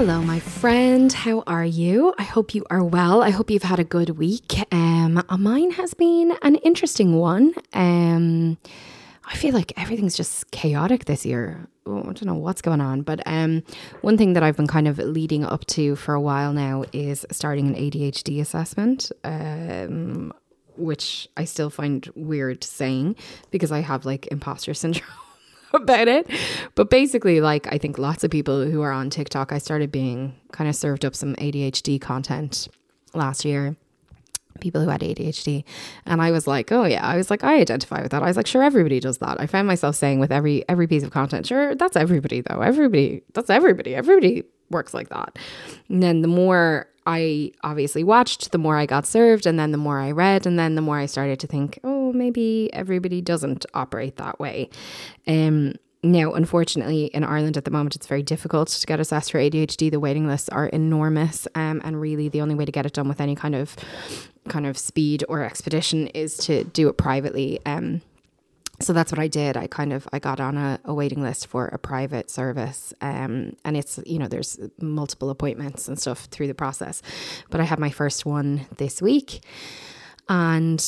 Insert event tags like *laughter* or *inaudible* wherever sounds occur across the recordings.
Hello, my friend. How are you? I hope you are well. I hope you've had a good week. Um, mine has been an interesting one. Um, I feel like everything's just chaotic this year. I don't know what's going on, but um, one thing that I've been kind of leading up to for a while now is starting an ADHD assessment. Um, which I still find weird saying because I have like imposter syndrome. *laughs* *laughs* about it. But basically, like, I think lots of people who are on TikTok, I started being kind of served up some ADHD content last year. People who had ADHD. And I was like, oh yeah, I was like, I identify with that. I was like, sure, everybody does that. I found myself saying with every every piece of content, sure, that's everybody though. Everybody, that's everybody. Everybody works like that. And then the more I obviously watched, the more I got served, and then the more I read, and then the more I started to think, oh, maybe everybody doesn't operate that way. Um, now, unfortunately, in Ireland at the moment, it's very difficult to get assessed for ADHD. The waiting lists are enormous, um, and really, the only way to get it done with any kind of kind of speed or expedition is to do it privately. Um, so that's what I did. I kind of I got on a, a waiting list for a private service, um, and it's you know there's multiple appointments and stuff through the process, but I had my first one this week, and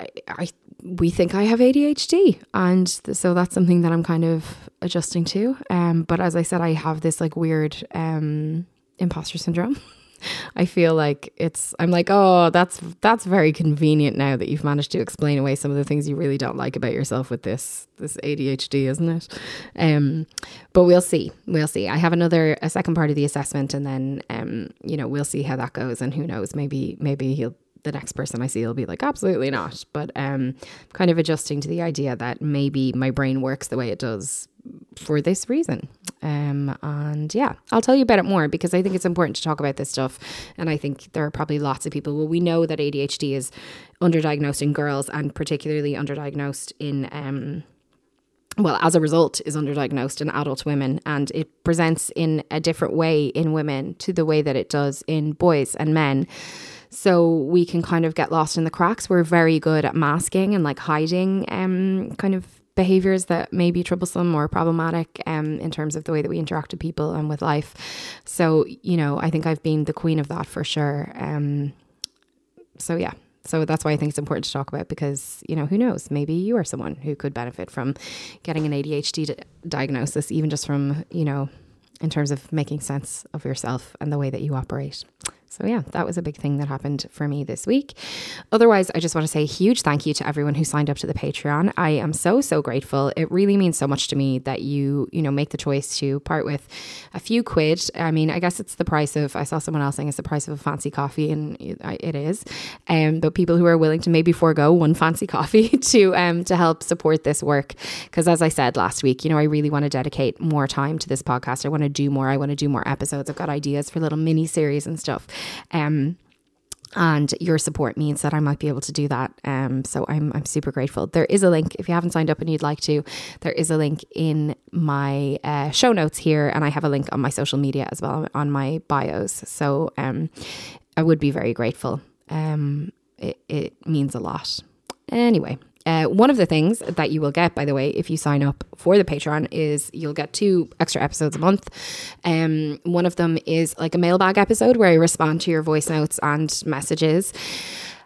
I, I we think I have ADHD, and so that's something that I'm kind of adjusting to. Um, but as I said, I have this like weird um imposter syndrome. *laughs* I feel like it's I'm like, oh, that's that's very convenient now that you've managed to explain away some of the things you really don't like about yourself with this this ADHD, isn't it? Um, but we'll see. We'll see. I have another a second part of the assessment and then um, you know, we'll see how that goes and who knows, maybe maybe he'll the next person I see will be like, absolutely not. But um, kind of adjusting to the idea that maybe my brain works the way it does for this reason. Um, and yeah, I'll tell you about it more because I think it's important to talk about this stuff. And I think there are probably lots of people. Well, we know that ADHD is underdiagnosed in girls and particularly underdiagnosed in. Um, well, as a result, is underdiagnosed in adult women, and it presents in a different way in women to the way that it does in boys and men. So we can kind of get lost in the cracks. We're very good at masking and like hiding um, kind of behaviors that may be troublesome or problematic um, in terms of the way that we interact with people and with life. So, you know, I think I've been the queen of that for sure. Um, so, yeah. So that's why I think it's important to talk about because, you know, who knows? Maybe you are someone who could benefit from getting an ADHD di- diagnosis, even just from, you know, in terms of making sense of yourself and the way that you operate. So, yeah, that was a big thing that happened for me this week. Otherwise, I just want to say a huge thank you to everyone who signed up to the Patreon. I am so, so grateful. It really means so much to me that you, you know, make the choice to part with a few quid. I mean, I guess it's the price of, I saw someone else saying it's the price of a fancy coffee, and it is. Um, but people who are willing to maybe forego one fancy *laughs* coffee to, um, to help support this work. Because as I said last week, you know, I really want to dedicate more time to this podcast. I want to do more. I want to do more episodes. I've got ideas for little mini series and stuff. Um, and your support means that I might be able to do that. Um, so I'm I'm super grateful. There is a link if you haven't signed up and you'd like to. There is a link in my uh, show notes here, and I have a link on my social media as well on my bios. So um, I would be very grateful. Um, it, it means a lot. Anyway, uh, one of the things that you will get, by the way, if you sign up for the Patreon, is you'll get two extra episodes a month. Um, one of them is like a mailbag episode where I respond to your voice notes and messages.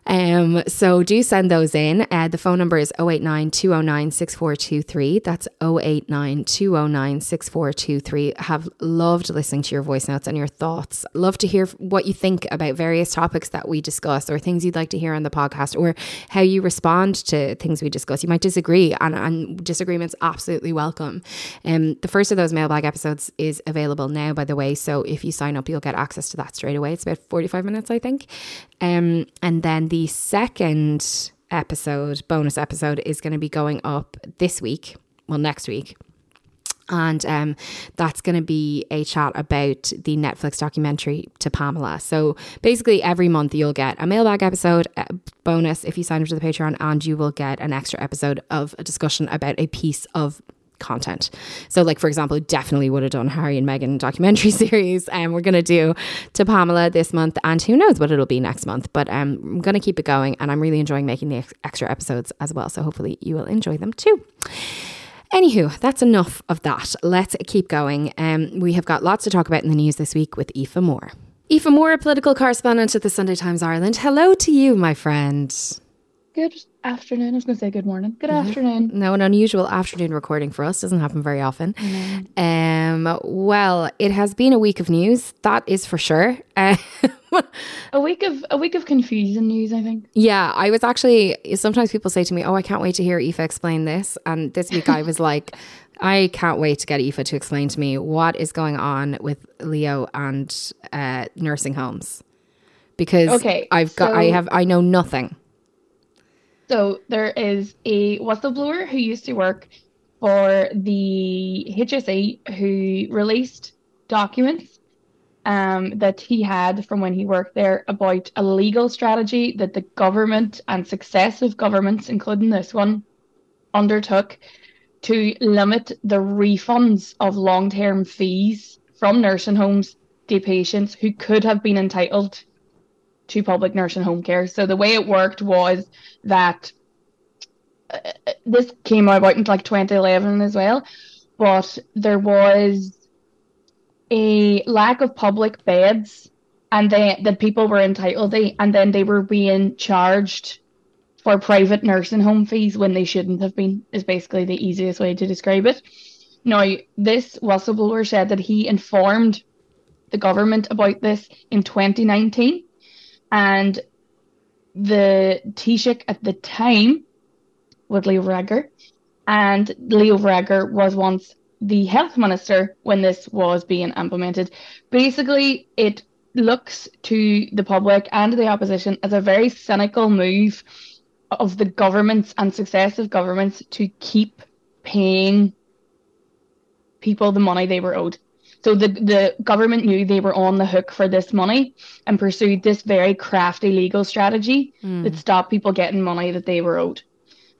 Um, so do send those in. Uh, the phone number is 089 209 6423. That's 089 209 6423. Have loved listening to your voice notes and your thoughts. Love to hear what you think about various topics that we discuss or things you'd like to hear on the podcast or how you respond to things we discuss. You might disagree, and, and disagreements absolutely welcome. Um, the first of those mailbag episodes is available now, by the way. So if you sign up, you'll get access to that straight away. It's about 45 minutes, I think. Um, and then the second episode, bonus episode, is going to be going up this week, well, next week. And um, that's going to be a chat about the Netflix documentary to Pamela. So basically, every month you'll get a mailbag episode a bonus if you sign up to the Patreon, and you will get an extra episode of a discussion about a piece of content. So, like for example, definitely would have done Harry and Meghan documentary *laughs* series, and um, we're gonna do to Pamela this month, and who knows what it'll be next month. But um, I'm gonna keep it going, and I'm really enjoying making the ex- extra episodes as well. So hopefully you will enjoy them too. Anywho, that's enough of that. Let's keep going. Um, we have got lots to talk about in the news this week with Aoife Moore. Aoife Moore, political correspondent at the Sunday Times Ireland. Hello to you, my friend. Good afternoon. I was going to say good morning. Good mm-hmm. afternoon. No, an unusual afternoon recording for us doesn't happen very often. Mm-hmm. Um, well, it has been a week of news, that is for sure. *laughs* a week of a week of confusing news, I think. Yeah, I was actually. Sometimes people say to me, "Oh, I can't wait to hear Aoife explain this," and this week I was like. *laughs* I can't wait to get Aoife to explain to me what is going on with Leo and uh, nursing homes because okay, I've got so- I have I know nothing. So there is a whistleblower who used to work for the HSE who released documents um, that he had from when he worked there about a legal strategy that the government and successive governments, including this one, undertook to limit the refunds of long term fees from nursing homes to patients who could have been entitled to public nursing home care. So the way it worked was that uh, this came about in like 2011 as well, but there was a lack of public beds and they that people were entitled to, and then they were being charged for private nursing home fees when they shouldn't have been is basically the easiest way to describe it. Now, this whistleblower said that he informed the government about this in 2019 and the Taoiseach at the time was Leo Varadkar, and Leo Varadkar was once the health minister when this was being implemented. Basically, it looks to the public and the opposition as a very cynical move of the governments and successive governments to keep paying people the money they were owed. So the, the government knew they were on the hook for this money and pursued this very crafty legal strategy mm. that stopped people getting money that they were owed.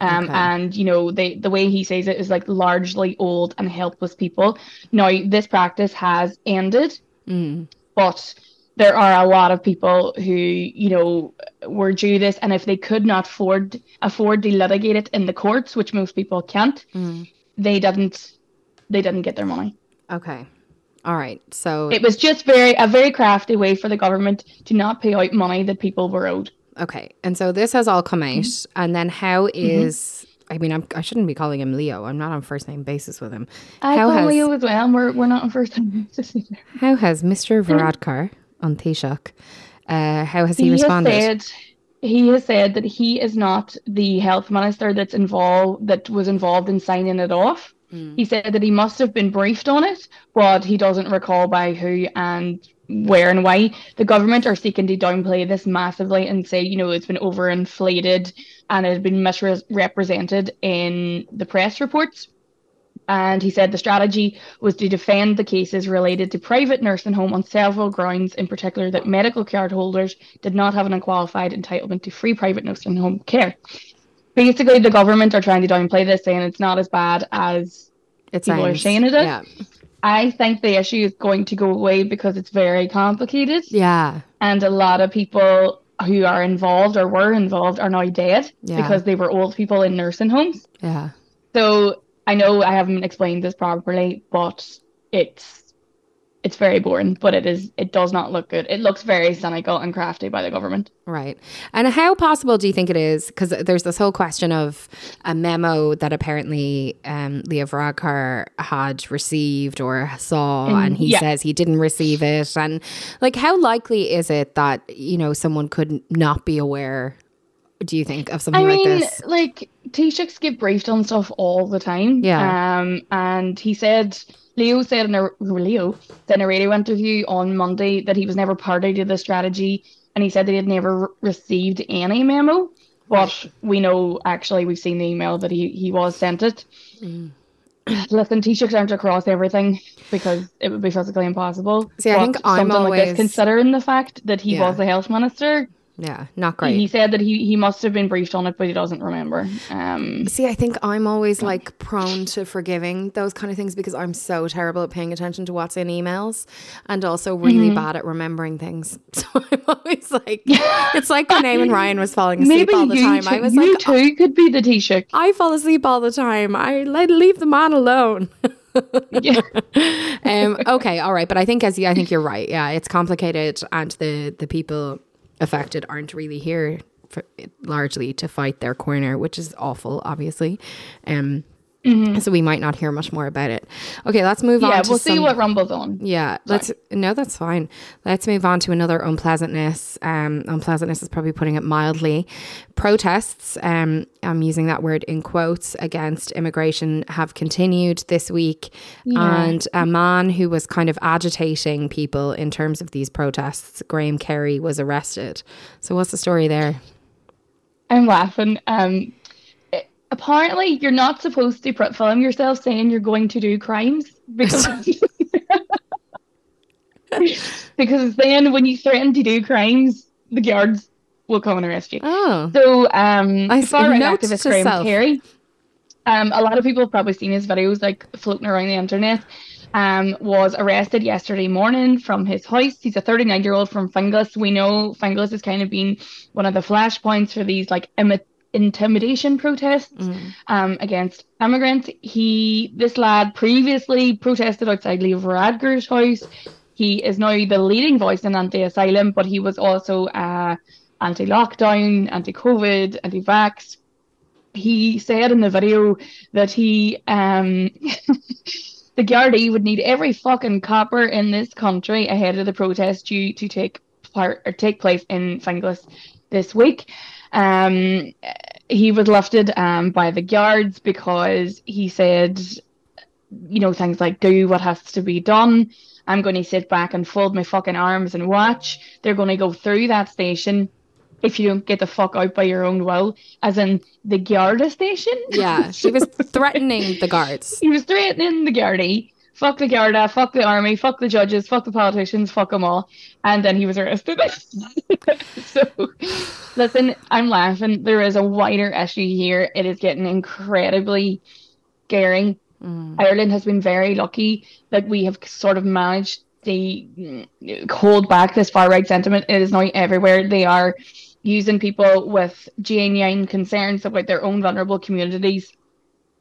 Um, okay. And you know, they the way he says it is like largely old and helpless people. Now, this practice has ended, mm. but there are a lot of people who you know were due this, and if they could not afford afford to litigate it in the courts, which most people can't, mm. they didn't they didn't get their money. Okay. All right. So it was just very a very crafty way for the government to not pay out money that people were owed. Okay. And so this has all come out mm-hmm. and then how mm-hmm. mm-hmm. I mean, I'm, I shouldn't be calling him Leo. I'm not on first name basis with him. I how call has, Leo as well. We're, we're not on first name basis either. How has Mr. *laughs* Varadkar on Taoiseach, uh, how has he, he responded? Has said, he has said that he is not the health minister that's involved that was involved in signing it off. He said that he must have been briefed on it, but he doesn't recall by who and where and why. The government are seeking to downplay this massively and say, you know, it's been overinflated and it has been misrepresented in the press reports. And he said the strategy was to defend the cases related to private nursing home on several grounds, in particular that medical card holders did not have an unqualified entitlement to free private nursing home care basically the government are trying to downplay this, saying it's not as bad as it people sounds, are saying it is. Yeah. I think the issue is going to go away because it's very complicated. Yeah. And a lot of people who are involved or were involved are now dead Yeah. because they were old people in nursing homes. Yeah. So I know I haven't explained this properly, but it's it's very boring, but it is it does not look good. It looks very cynical and crafty by the government. Right. And how possible do you think it is? Because there's this whole question of a memo that apparently um, Leo Varadkar had received or saw, and he yeah. says he didn't receive it. And like, how likely is it that, you know, someone could not be aware, do you think, of something I like mean, this? like Taoiseachs get briefed on stuff all the time. Yeah. Um, and he said Leo said in a Leo said in a radio interview on Monday that he was never party to the strategy, and he said that he had never received any memo. But we know actually we've seen the email that he he was sent it. Mm. Listen, Taoiseachs aren't across everything because it would be physically impossible. See, I think I'm something like this, considering the fact that he Yeah. was the health minister, Yeah, not great. he said that he, he must have been briefed on it, but he doesn't remember. Um, See, I think I'm always like prone to forgiving those kind of things because I'm so terrible at paying attention to what's in emails and also really bad at remembering things. *laughs* So I'm always like, it's like when Eamon *laughs* Ryan was falling asleep maybe all the time. too, I was like you like, too could be the Taoiseach. I fall asleep all the time. I let leave the man alone. Yeah. *laughs* um, okay, all right, but I think as I think you're right. Yeah, it's complicated, and the the people affected aren't really here for, largely to fight their corner, which is awful, obviously. Um, so we might not hear much more about it. Okay, let's move on. Mm-hmm. yeah, we'll see some- what rumbles on. yeah, let's no, that's fine. Let's move on to another unpleasantness. Um, unpleasantness is probably putting it mildly. Protests, um, I'm using that word in quotes against immigration have continued this week, and a man who was kind of agitating people in terms of these protests, Graham Carey, was arrested. So what's the story there? I'm laughing. Um, apparently, you're not supposed to film yourself saying you're going to do crimes because *laughs* because then when you threaten to do crimes, the guards will come and arrest you. Oh, So, um, I far right activist Graham self. Carey. Um, a lot of people have probably seen his videos like floating around the internet. Um, was arrested yesterday morning from his house. He's a 39 year old from Finglas. We know Finglas has kind of been one of the flashpoints for these like imi- intimidation protests um, against immigrants. He, this lad, previously protested outside Leo Varadkar's house. He is now the leading voice in anti-asylum, but he was also uh, anti-lockdown, anti-COVID, anti-vax. He said in the video that he, um, *laughs* the Gardaí would need every fucking copper in this country ahead of the protest due to take part or take place in Finglas this week. Um, he was lifted um, by the guards because he said, you know, things like do what has to be done. I'm going to sit back and fold my fucking arms and watch. They're going to go through that station if you don't get the fuck out by your own will, as in the Garda station. yeah, she was *laughs* threatening the guards. he was threatening the Gardaí. Fuck the Garda, fuck the army, fuck the judges, fuck the politicians, fuck them all. And then he was arrested. *laughs* so, listen, I'm laughing. There is a wider issue here. It is getting incredibly scary. Ireland has been very lucky that we have sort of managed to mm, hold back this far right sentiment. It is now everywhere. They are using people with genuine concerns about their own vulnerable communities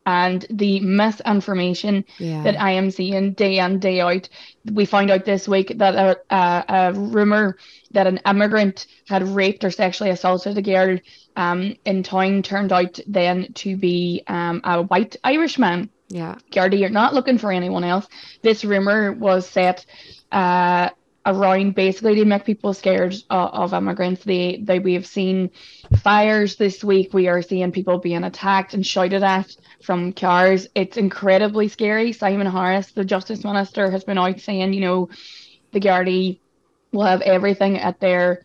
and the misinformation Yeah. that I am seeing day in day out. We found out this week that a, a, a rumor that an immigrant had raped or sexually assaulted a girl um, in town turned out then to be um, a white Irishman. Yeah. Gardaí, you're not looking for anyone else. This rumor was set uh, around basically to make people scared of, of immigrants. They, they we have seen fires this week. We are seeing people being attacked and shouted at from cars. It's incredibly scary. Simon Harris, the Justice Minister, has been out saying, you know, the Gardaí will have everything at their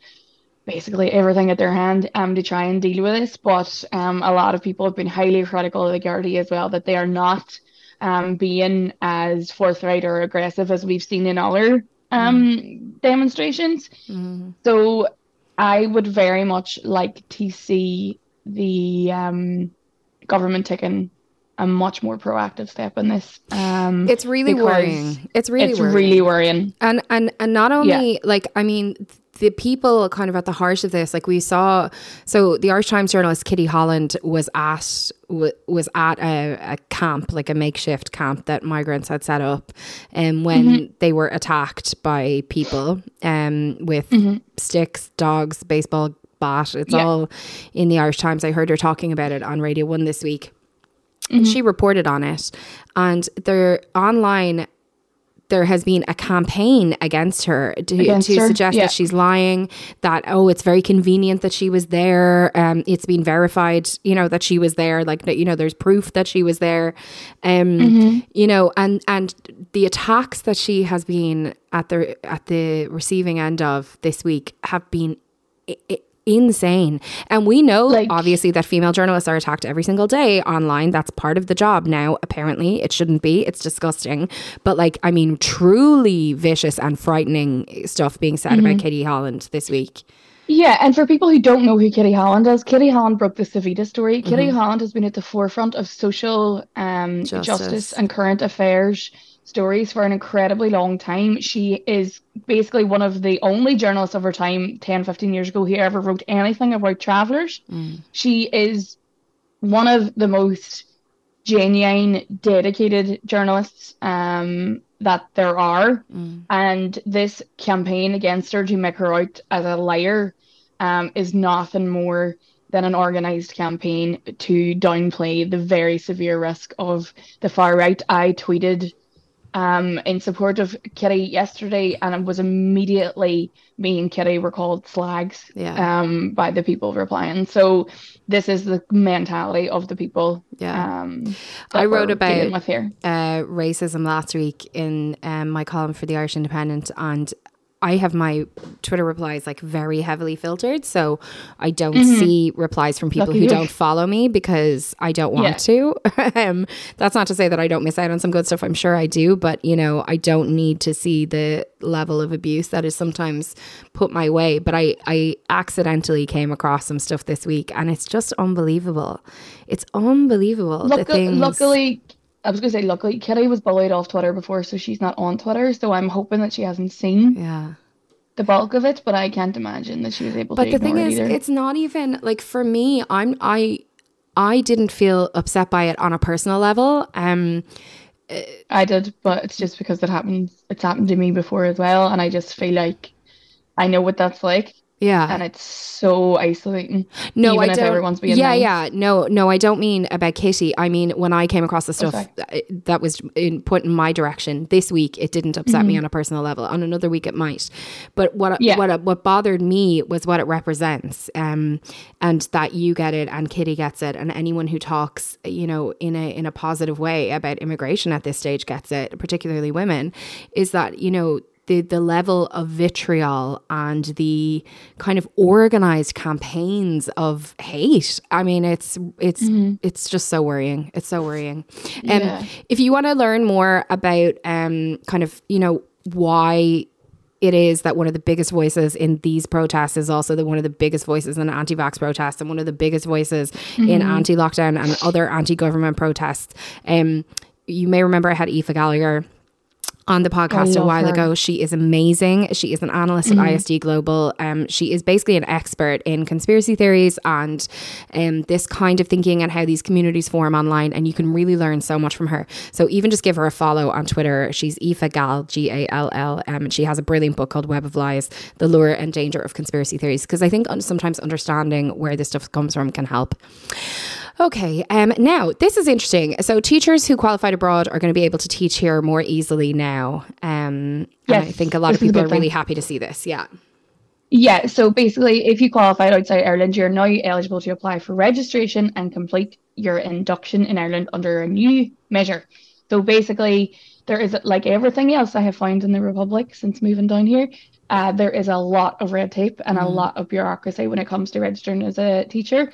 basically everything at their hand um to try and deal with this. But um a lot of people have been highly critical of the Gardaí as well, that they are not um being as forthright or aggressive as we've seen in other um demonstrations. So I would very much like to see the um government taking a much more proactive step in this. Um It's really worrying. It's really it's worrying. really worrying. And and and not only like I mean the people kind of at the heart of this, like we saw, so the Irish Times journalist Kitty Holland was at was at a, a camp, like a makeshift camp that migrants had set up, and um, when mm-hmm. they were attacked by people, um, with mm-hmm. sticks, dogs, baseball bat. It's yeah. all in the Irish Times. I heard her talking about it on Radio One this week. Mm-hmm. She reported on it, and they're online there has been a campaign against her to, against to her? suggest yeah. that she's lying, that, oh, it's very convenient that she was there. Um, it's been verified, you know, that she was there. Like, you know, there's proof that she was there. Um, mm-hmm. you know, and, and the attacks that she has been at the, at the receiving end of this week have been insane. And we know, like, obviously, that female journalists are attacked every single day online. That's part of the job now, apparently. It shouldn't be. It's disgusting. But, like, I mean, truly vicious and frightening stuff being said mm-hmm. about Kitty Holland this week. Yeah, and for people who don't know who Kitty Holland is, Kitty Holland broke the Savita story. Mm-hmm. Kitty Holland has been at the forefront of social um, justice. justice and current affairs stories for an incredibly long time. She is basically one of the only journalists of her time, 10, 15 years ago, who ever wrote anything about travelers. Mm. She is one of the most genuine, dedicated journalists um, that there are. Mm. And this campaign against her to make her out as a liar um, is nothing more than an organised campaign to downplay the very severe risk of the far right. I tweeted um, in support of Kitty yesterday, and it was immediately me and Kitty were called slags yeah. um, by the people replying. So this is the mentality of the people. Yeah, um, I wrote about. Uh, racism last week in um, my column for the Irish Independent, and I have my Twitter replies like very heavily filtered, so I don't mm-hmm. see replies from people Lucky who you. don't follow me because I don't want yeah. to. *laughs* um, that's not to say that I don't miss out on some good stuff. I'm sure I do, but you know, I don't need to see the level of abuse that is sometimes put my way. But I, I accidentally came across some stuff this week, and it's just unbelievable. It's unbelievable. Luck- things- luckily, I was gonna say, luckily, Kitty was bullied off Twitter before, so she's not on Twitter. So I'm hoping that she hasn't seen yeah the bulk of it, but I can't imagine that she was able but to. But the thing is, either. it's not even like for me. I'm I I didn't feel upset by it on a personal level. Um, I did, but it's just because it happens. It's happened to me before as well, and I just feel like I know what that's like. Yeah. And it's so isolating. No, I don't. everyone's being yeah, nice. yeah. No, no, I don't mean about Kitty. I mean when I came across the stuff that was in, put in my direction this week, it didn't upset mm-hmm. me on a personal level. On another week, it might. But what yeah. what what bothered me was what it represents, um, and that you get it and Kitty gets it, and anyone who talks, you know, in a in a positive way about immigration at this stage gets it, particularly women, is that you know the the level of vitriol and the kind of organized campaigns of hate. I mean, it's it's mm-hmm. it's just so worrying. It's so worrying. And um, if you want to learn more about um kind of you know why it is that one of the biggest voices in these protests is also the one of the biggest voices in anti-vax protests and one of the biggest voices mm-hmm. in anti-lockdown and other anti-government protests. Um, you may remember I had Aoife Gallagher on the podcast a while her. ago. She is amazing. She is an analyst mm-hmm. at ISD Global. Um, she is basically an expert in conspiracy theories and um, this kind of thinking and how these communities form online. And you can really learn so much from her. So even just give her a follow on Twitter. She's Aoife Gal, G A L L. Um, and she has a brilliant book called Web of Lies The Lure and Danger of Conspiracy Theories. Because I think sometimes understanding where this stuff comes from can help. Okay, um, now this is interesting. So, teachers who qualified abroad are going to be able to teach here more easily now. Um, yes, I think a lot of people are really happy to see this. Yeah. Yeah, so basically, if you qualified outside Ireland, you're now eligible to apply for registration and complete your induction in Ireland under a new measure. So basically, there is like everything else I have found in the Republic since moving down here. Uh, there is a lot of red tape and mm. a lot of bureaucracy when it comes to registering as a teacher.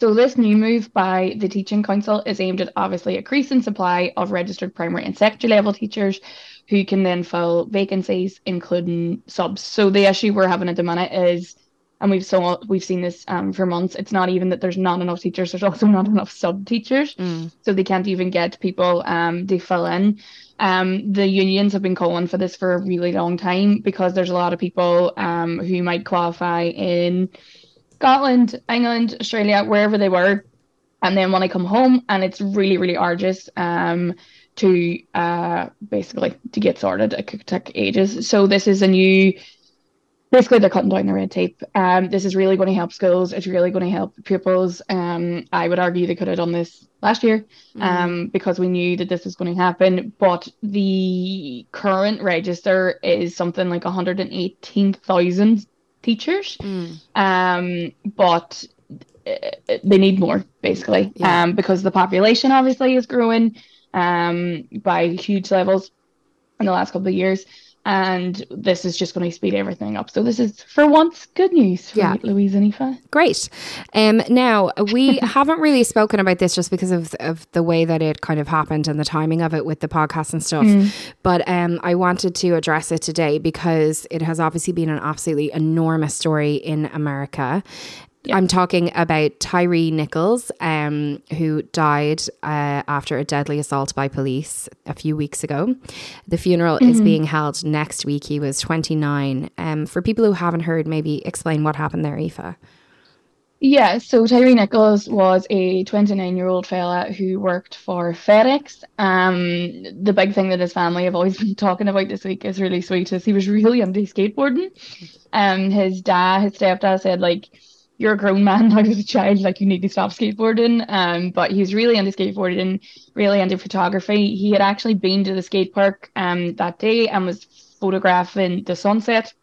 So this new move by the Teaching Council is aimed at obviously increasing supply of registered primary and secondary level teachers who can then fill vacancies, including subs. So the issue we're having at the minute is and we've so we've seen this um, for months. It's not even that there's not enough teachers; there's also not enough sub teachers, so they can't even get people um, to fill in. Um, the unions have been calling for this for a really long time because there's a lot of people um, who might qualify in Scotland, England, Australia, wherever they were, and then when I come home, and it's really really arduous um, to uh, basically to get sorted. It could take ages. So this is a new basically they're cutting down the red tape. Um, this is really going to help schools. It's really going to help pupils. Um, I would argue they could have done this last year, um, because we knew that this was going to happen. But the current register is something like 118,000 teachers. Um, but uh, they need more basically, Yeah. um, because the population obviously is growing, um, by huge levels in the last couple of years. And this is just going to speed everything up. So this is, for once, good news for Yeah. Louise and Aoife. Great. Um, now we *laughs* haven't really spoken about this just because of of the way that it kind of happened and the timing of it with the podcast and stuff. But um, I wanted to address it today because it has obviously been an absolutely enormous story in America. I'm talking about Tyre Nichols, um, who died uh, after a deadly assault by police a few weeks ago. The funeral is being held next week. He was 29. Um, for people who haven't heard, maybe explain what happened there, Aoife. Yeah, so Tyre Nichols was a 29 year old fella who worked for FedEx. Um, the big thing that his family have always *laughs* been talking about this week is really sweet is he was really into skateboarding. *laughs* Um, his dad, his stepdad said like, you're a grown man *laughs* now as a child, like you need to stop skateboarding. Um, but he was really into skateboarding, really into photography. He had actually been to the skate park um that day and was photographing the sunset.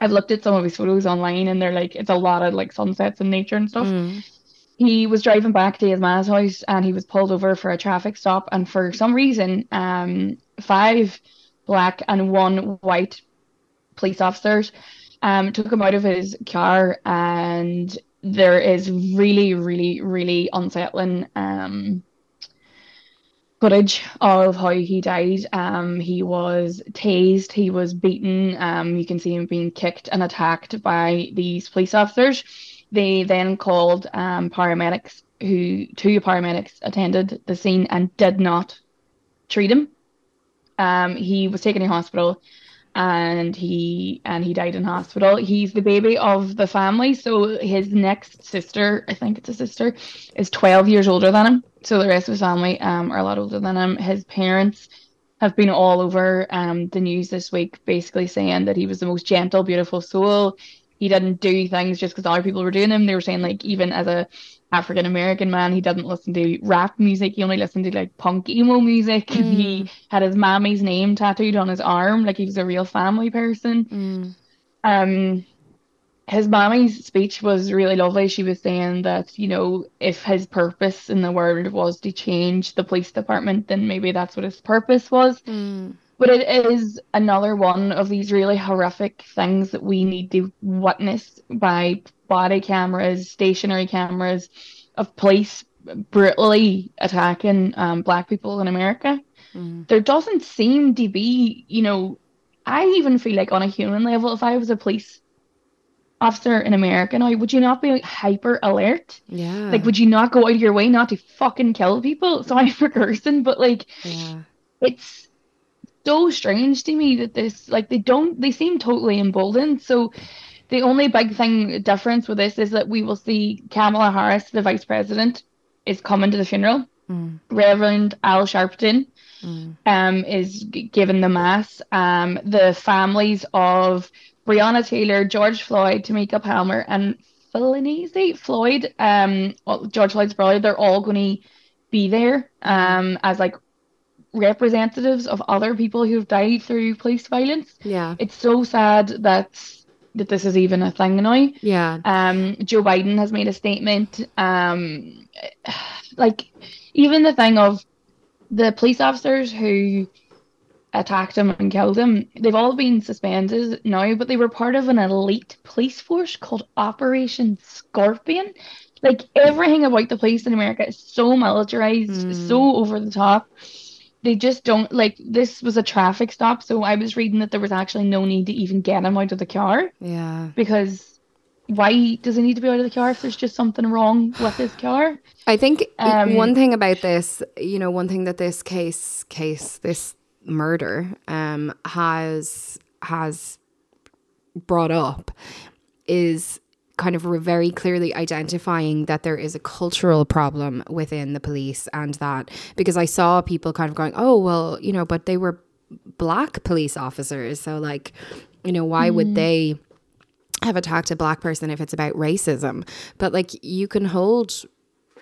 I've looked at some of his photos online and they're like it's a lot of like sunsets and nature and stuff. He was driving back to his ma's house and he was pulled over for a traffic stop and for some reason um five black and one white police officers um took him out of his car and there is really really really unsettling um footage of how he died. Um, he was tased, he was beaten. Um, you can see him being kicked and attacked by these police officers. They then called um, paramedics, who two paramedics attended the scene and did not treat him. Um, he was taken to hospital and he and he died in hospital. He's the baby of the family, so his next sister, I think it's a sister, is 12 years older than him. So the rest of his family um are a lot older than him. His parents have been all over um the news this week, basically saying that he was the most gentle, beautiful soul. He didn't do things just because other people were doing them. They were saying like even as a African American man, he doesn't listen to rap music. He only listened to like punk emo music. And *laughs* he mm. had his mommy's name tattooed on his arm, like he was a real family person. Mm. Um, his mommy's speech was really lovely. She was saying that, you know, if his purpose in the world was to change the police department, then maybe that's what his purpose was. Mm. But it is another one of these really horrific things that we need to witness by body cameras, stationary cameras of police brutally attacking um, black people in America. There doesn't seem to be, you know, I even feel like on a human level, if I was a police officer in America now, would you not be like hyper alert? Yeah. Like, would you not go out of your way not to fucking kill people? Sorry for cursing, but like, yeah. it's so strange to me that this like they don't they seem totally emboldened so the only big thing difference with this is that we will see Kamala Harris the vice president is coming to the funeral Reverend Al Sharpton um is g- given the mass um the families of Breonna Taylor George Floyd Tamika Palmer and Felicity Floyd um well, George Floyd's brother they're all going to be there um as like representatives of other people who've died through police violence. Yeah. It's so sad that that this is even a thing now. Yeah. Um, Joe Biden has made a statement. Um, like even the thing of the police officers who attacked him and killed him, they've all been suspended now, but they were part of an elite police force called Operation Scorpion. Like everything about the police in America is so militarized, so over the top. They just don't like this was a traffic stop, so I was reading that there was actually no need to even get him out of the car Yeah. because why does he need to be out of the car if there's just something wrong with his car? *sighs* I think Um, one thing about this, you know, one thing that this case case this murder um has has brought up is kind of very clearly identifying that there is a cultural problem within the police and that because I saw people kind of going, "Oh, well, you know, but they were black police officers, so like, you know, why would mm. they have attacked a black person if it's about racism?" But like you can hold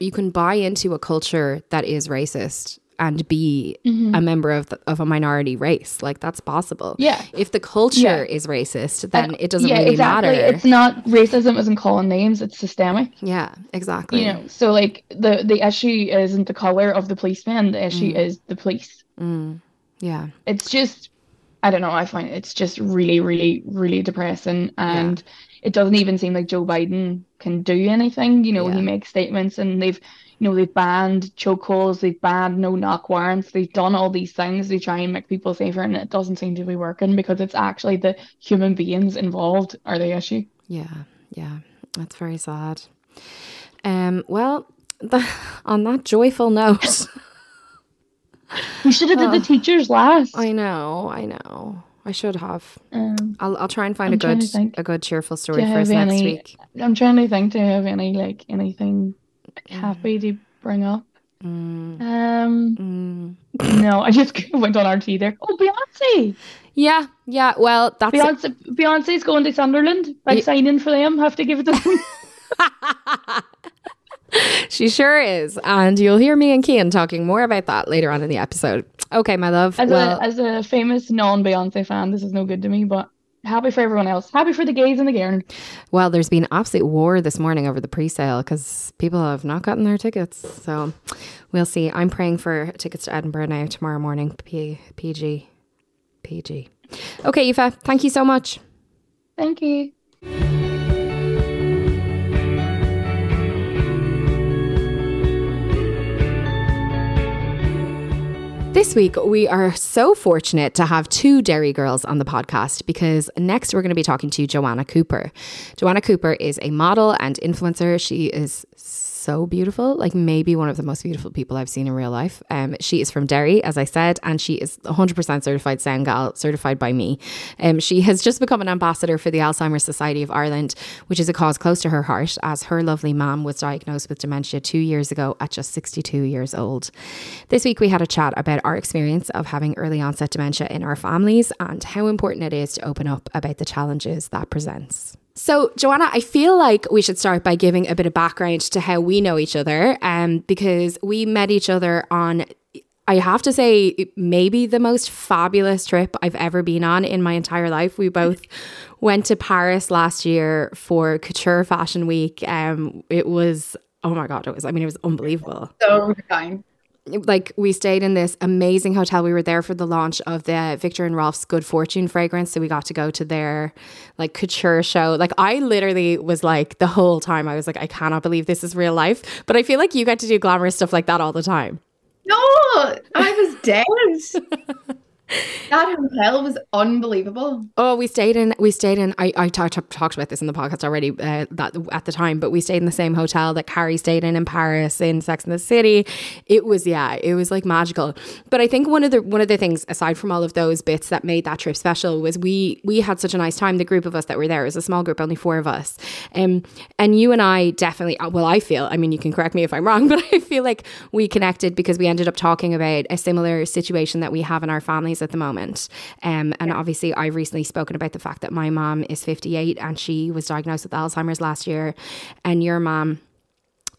you can buy into a culture that is racist and be mm-hmm. a member of the, of a minority race. Like that's possible. Yeah. If the culture Yeah. is racist, then it doesn't yeah, really exactly. matter. It's not racism isn't calling names, it's systemic. yeah, exactly. You know, so like the the issue isn't the color of the policeman, the issue mm. is the police. Mm. yeah. It's just I don't know, I find it's just really, really, really depressing and it doesn't even seem like Joe Biden can do anything. You know, Yeah. he makes statements and they've you know, they've banned chokeholds, they've banned no knock warrants, they've done all these things to try and make people safer and it doesn't seem to be working because it's actually the human beings involved are the issue. Yeah, yeah, that's very sad. Um, well, *laughs* the, on that joyful note, *laughs* We should have did the teachers last. I know, I know, I should have. Um, I'll I'll try and find I'm a good a good cheerful story for us have next any? week. I'm trying to think. Do you have any like anything happy to bring up? Mm. Um, no, I just *laughs* went on RTÉ there. Oh, Beyonce! Yeah, yeah. Well, that's Beyonce, Beyonce's going to Sunderland. Big Ye- signing for them. Have to give it to them. *laughs* *laughs* she sure is, and you'll hear me and Cian talking more about that later on in the episode. Okay, my love. As well, a as a famous non-Beyonce fan, this is no good to me, but happy for everyone else. Happy for the gays and the Gairn. Well, there's been absolute war this morning over the pre-sale because people have not gotten their tickets. So we'll see. I'm praying for tickets to Edinburgh now tomorrow morning. P- PG, PG. Okay, Aoife, thank you so much. Thank you. This week, we are so fortunate to have two Derry Girls on the podcast because next we're going to be talking to Joanna Cooper. Joanna Cooper is a model and influencer. She is so beautiful, like maybe one of the most beautiful people I've seen in real life. Um, she is from Derry, as I said, and she is 100% certified sound certified by me. Um, she has just become an ambassador for the Alzheimer's Society of Ireland, which is a cause close to her heart, as her lovely mum was diagnosed with dementia two years ago at just 62 years old. This week, we had a chat about our experience of having early onset dementia in our families and how important it is to open up about the challenges that presents. So, Joanna, I feel like we should start by giving a bit of background to how we know each other, um, because we met each other on. I have to say, maybe the most fabulous trip I've ever been on in my entire life. We both *laughs* went to Paris last year for Couture Fashion Week. Um, it was, oh my God, it was, I mean, it was unbelievable So kind. Like we stayed in this amazing hotel. We were there for the launch of the Viktor and Rolf's Good Fortune fragrance, so we got to go to their like couture show. Like I literally was like the whole time I was like I cannot believe this is real life. But I feel like you get to do glamorous stuff like that all the time. No, I was dead. *laughs* that hotel was unbelievable. Oh, we stayed in. We stayed in. I I talked talked about this in the podcast already. Uh, that at the time, but we stayed in the same hotel that Carrie stayed in in Paris in Sex and the City. It was yeah, it was like magical. But I think one of the one of the things aside from all of those bits that made that trip special was we we had such a nice time. The group of us that were there was a small group, only four of us. Um, and you and I definitely. uh, Well, I feel. I mean, you can correct me if I'm wrong, *laughs* but I feel like we connected because we ended up talking about a similar situation that we have in our families at the moment. Um, and obviously, I've recently spoken about the fact that my mom is 58 and she was diagnosed with Alzheimer's last year, and your mom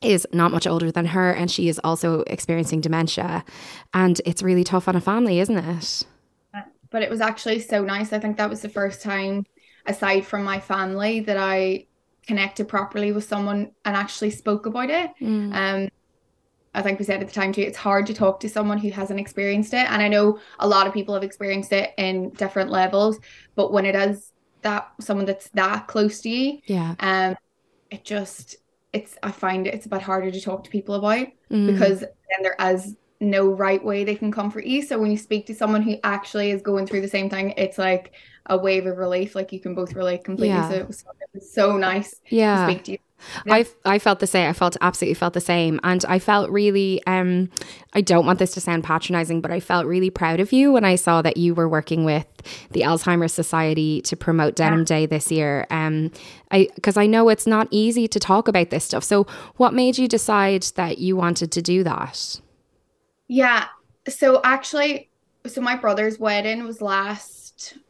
is not much older than her and she is also experiencing dementia and it's really tough on a family isn't it But it was actually so nice. I think that was the first time, aside from my family, that I connected properly with someone and actually spoke about it. Um, I think we said at the time too, it's hard to talk to someone who hasn't experienced it. And I know a lot of people have experienced it in different levels, but when it is that someone that's that close to you, yeah um, it just it's I find it's a bit harder to talk to people about Mm. because then there is no right way they can comfort you. So when you speak to someone who actually is going through the same thing, it's like a wave of relief. Like you can both relate completely. Yeah. So it was, it was so nice Yeah. to speak to you. I I felt the same. I felt absolutely felt the same, and I felt really. Um, I don't want this to sound patronizing, but I felt really proud of you when I saw that you were working with the Alzheimer's Society to promote Denim Day this year. Um, I because I know it's not easy to talk about this stuff. So, what made you decide that you wanted to do that? Yeah. So actually, so my brother's wedding was last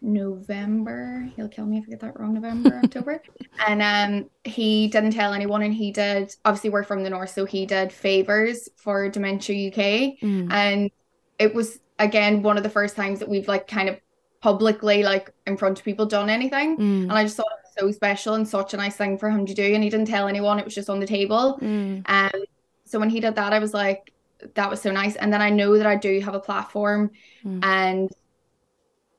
November. He'll kill me if I get that wrong. November, *laughs* October. And um he didn't tell anyone and he did obviously we're from the north, so he did favors for Dementia UK. And it was again one of the first times that we've like kind of publicly like in front of people done anything. And I just thought it was so special and such a nice thing for him to do. And he didn't tell anyone, it was just on the table. Um so when he did that, I was like, that was so nice. And then I know that I do have a platform and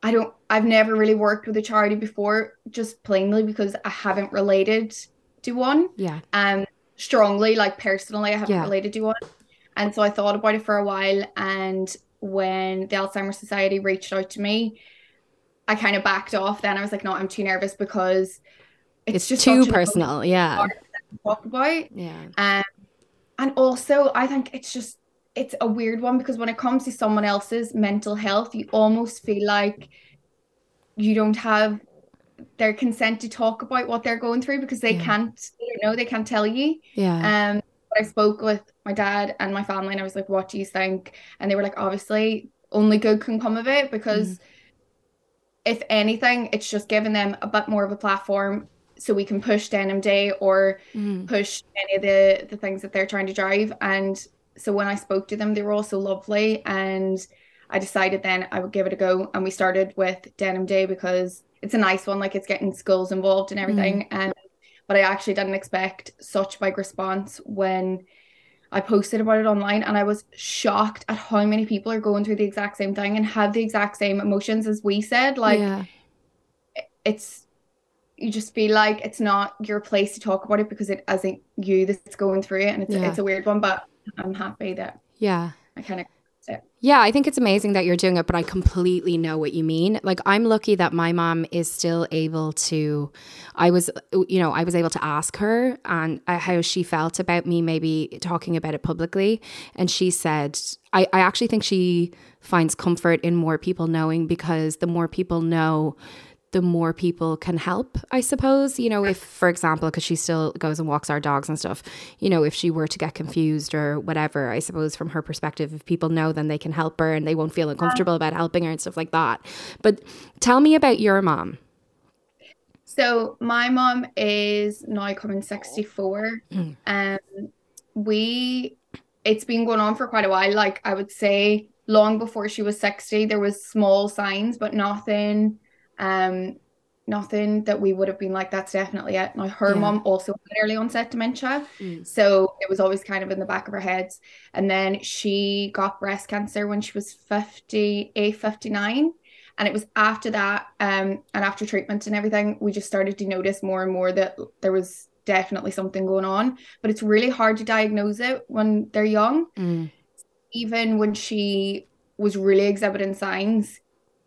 I don't I've never really worked with a charity before, just plainly because I haven't related to one. Yeah, Um strongly, like personally, I haven't Yeah. related to one. And so I thought about it for a while and when the Alzheimer's Society reached out to me, I kind of backed off then. I was like, no, I'm too nervous because it's, it's, just too personal. Yeah, talk about. yeah, Um, and also, I think it's just it's a weird one because when it comes to someone else's mental health, you almost feel like you don't have their consent to talk about what they're going through because they Yeah. can't, you know, they can't tell you. yeah, Um, I spoke with my dad and my family, and I was like, "What do you think?" And they were like, "Obviously, only good can come of it because if anything, it's just giving them a bit more of a platform." So we can push Denim Day or Mm. push any of the the things that they're trying to drive. And so when I spoke to them, they were all so lovely, and I decided then I would give it a go. And we started with Denim Day because it's a nice one, like it's getting schools involved and everything. Mm. And but I actually didn't expect such big response when I posted about it online, and I was shocked at how many people are going through the exact same thing and have the exact same emotions as we said. Like yeah. it's you just feel like it's not your place to talk about it because it isn't you that's going through it and it's Yeah. it's a weird one but I'm happy that yeah. I kind of. Yeah, I think it's amazing that you're doing it, but I completely know what you mean. Like, I'm lucky that my mom is still able to. I was, you know, I was able to ask her and uh, how she felt about me maybe talking about it publicly. And she said, I, I actually think she finds comfort in more people knowing because the more people know, the more people can help, I suppose. You know, if, for example, because she still goes and walks our dogs and stuff, you know, if she were to get confused or whatever, I suppose from her perspective, if people know, then they can help her and they won't feel uncomfortable about helping her and stuff like that. But tell me about your mom. So my mom is now coming 64. Um we it's been going on for quite a while. Like I would say long before she was 60, there was small signs, but nothing um nothing that we would have been like that's definitely it. Now her Yeah. mom also had early onset dementia. So it was always kind of in the back of her heads. And then she got breast cancer when she was 58, 59 and it was after that um and after treatment and everything we just started to notice more and more that there was definitely something going on but it's really hard to diagnose it when they're young Mm. even when she was really exhibiting signs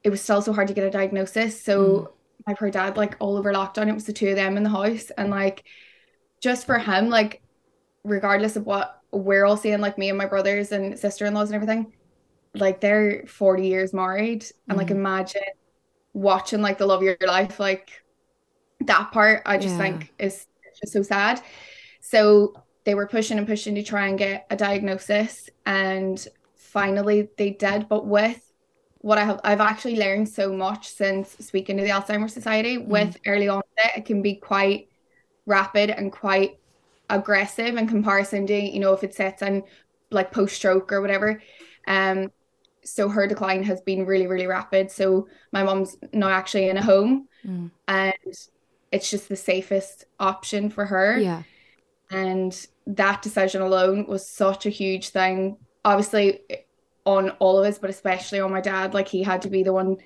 it was still so hard to get a diagnosis. So mm. my poor dad like all over lockdown it was the two of them in the house. And like just for him like regardless of what we're all seeing like me and my brothers and sister-in-laws and everything like they're 40 years married. And like mm. imagine watching like the love of your life like that part i just Yeah. think is just so sad. So they were pushing and pushing to try and get a diagnosis. And finally they did but with what I have I've actually learned so much since speaking to the Alzheimer's Society with early onset. It can be quite rapid and quite aggressive in comparison to you know if it sets in like post stroke or whatever. Um so her decline has been really really rapid. So my mom's now actually in a home Mm. and it's just the safest option for her. Yeah. and that decision alone was such a huge thing. Obviously on all of us but especially on my dad like he had to be the one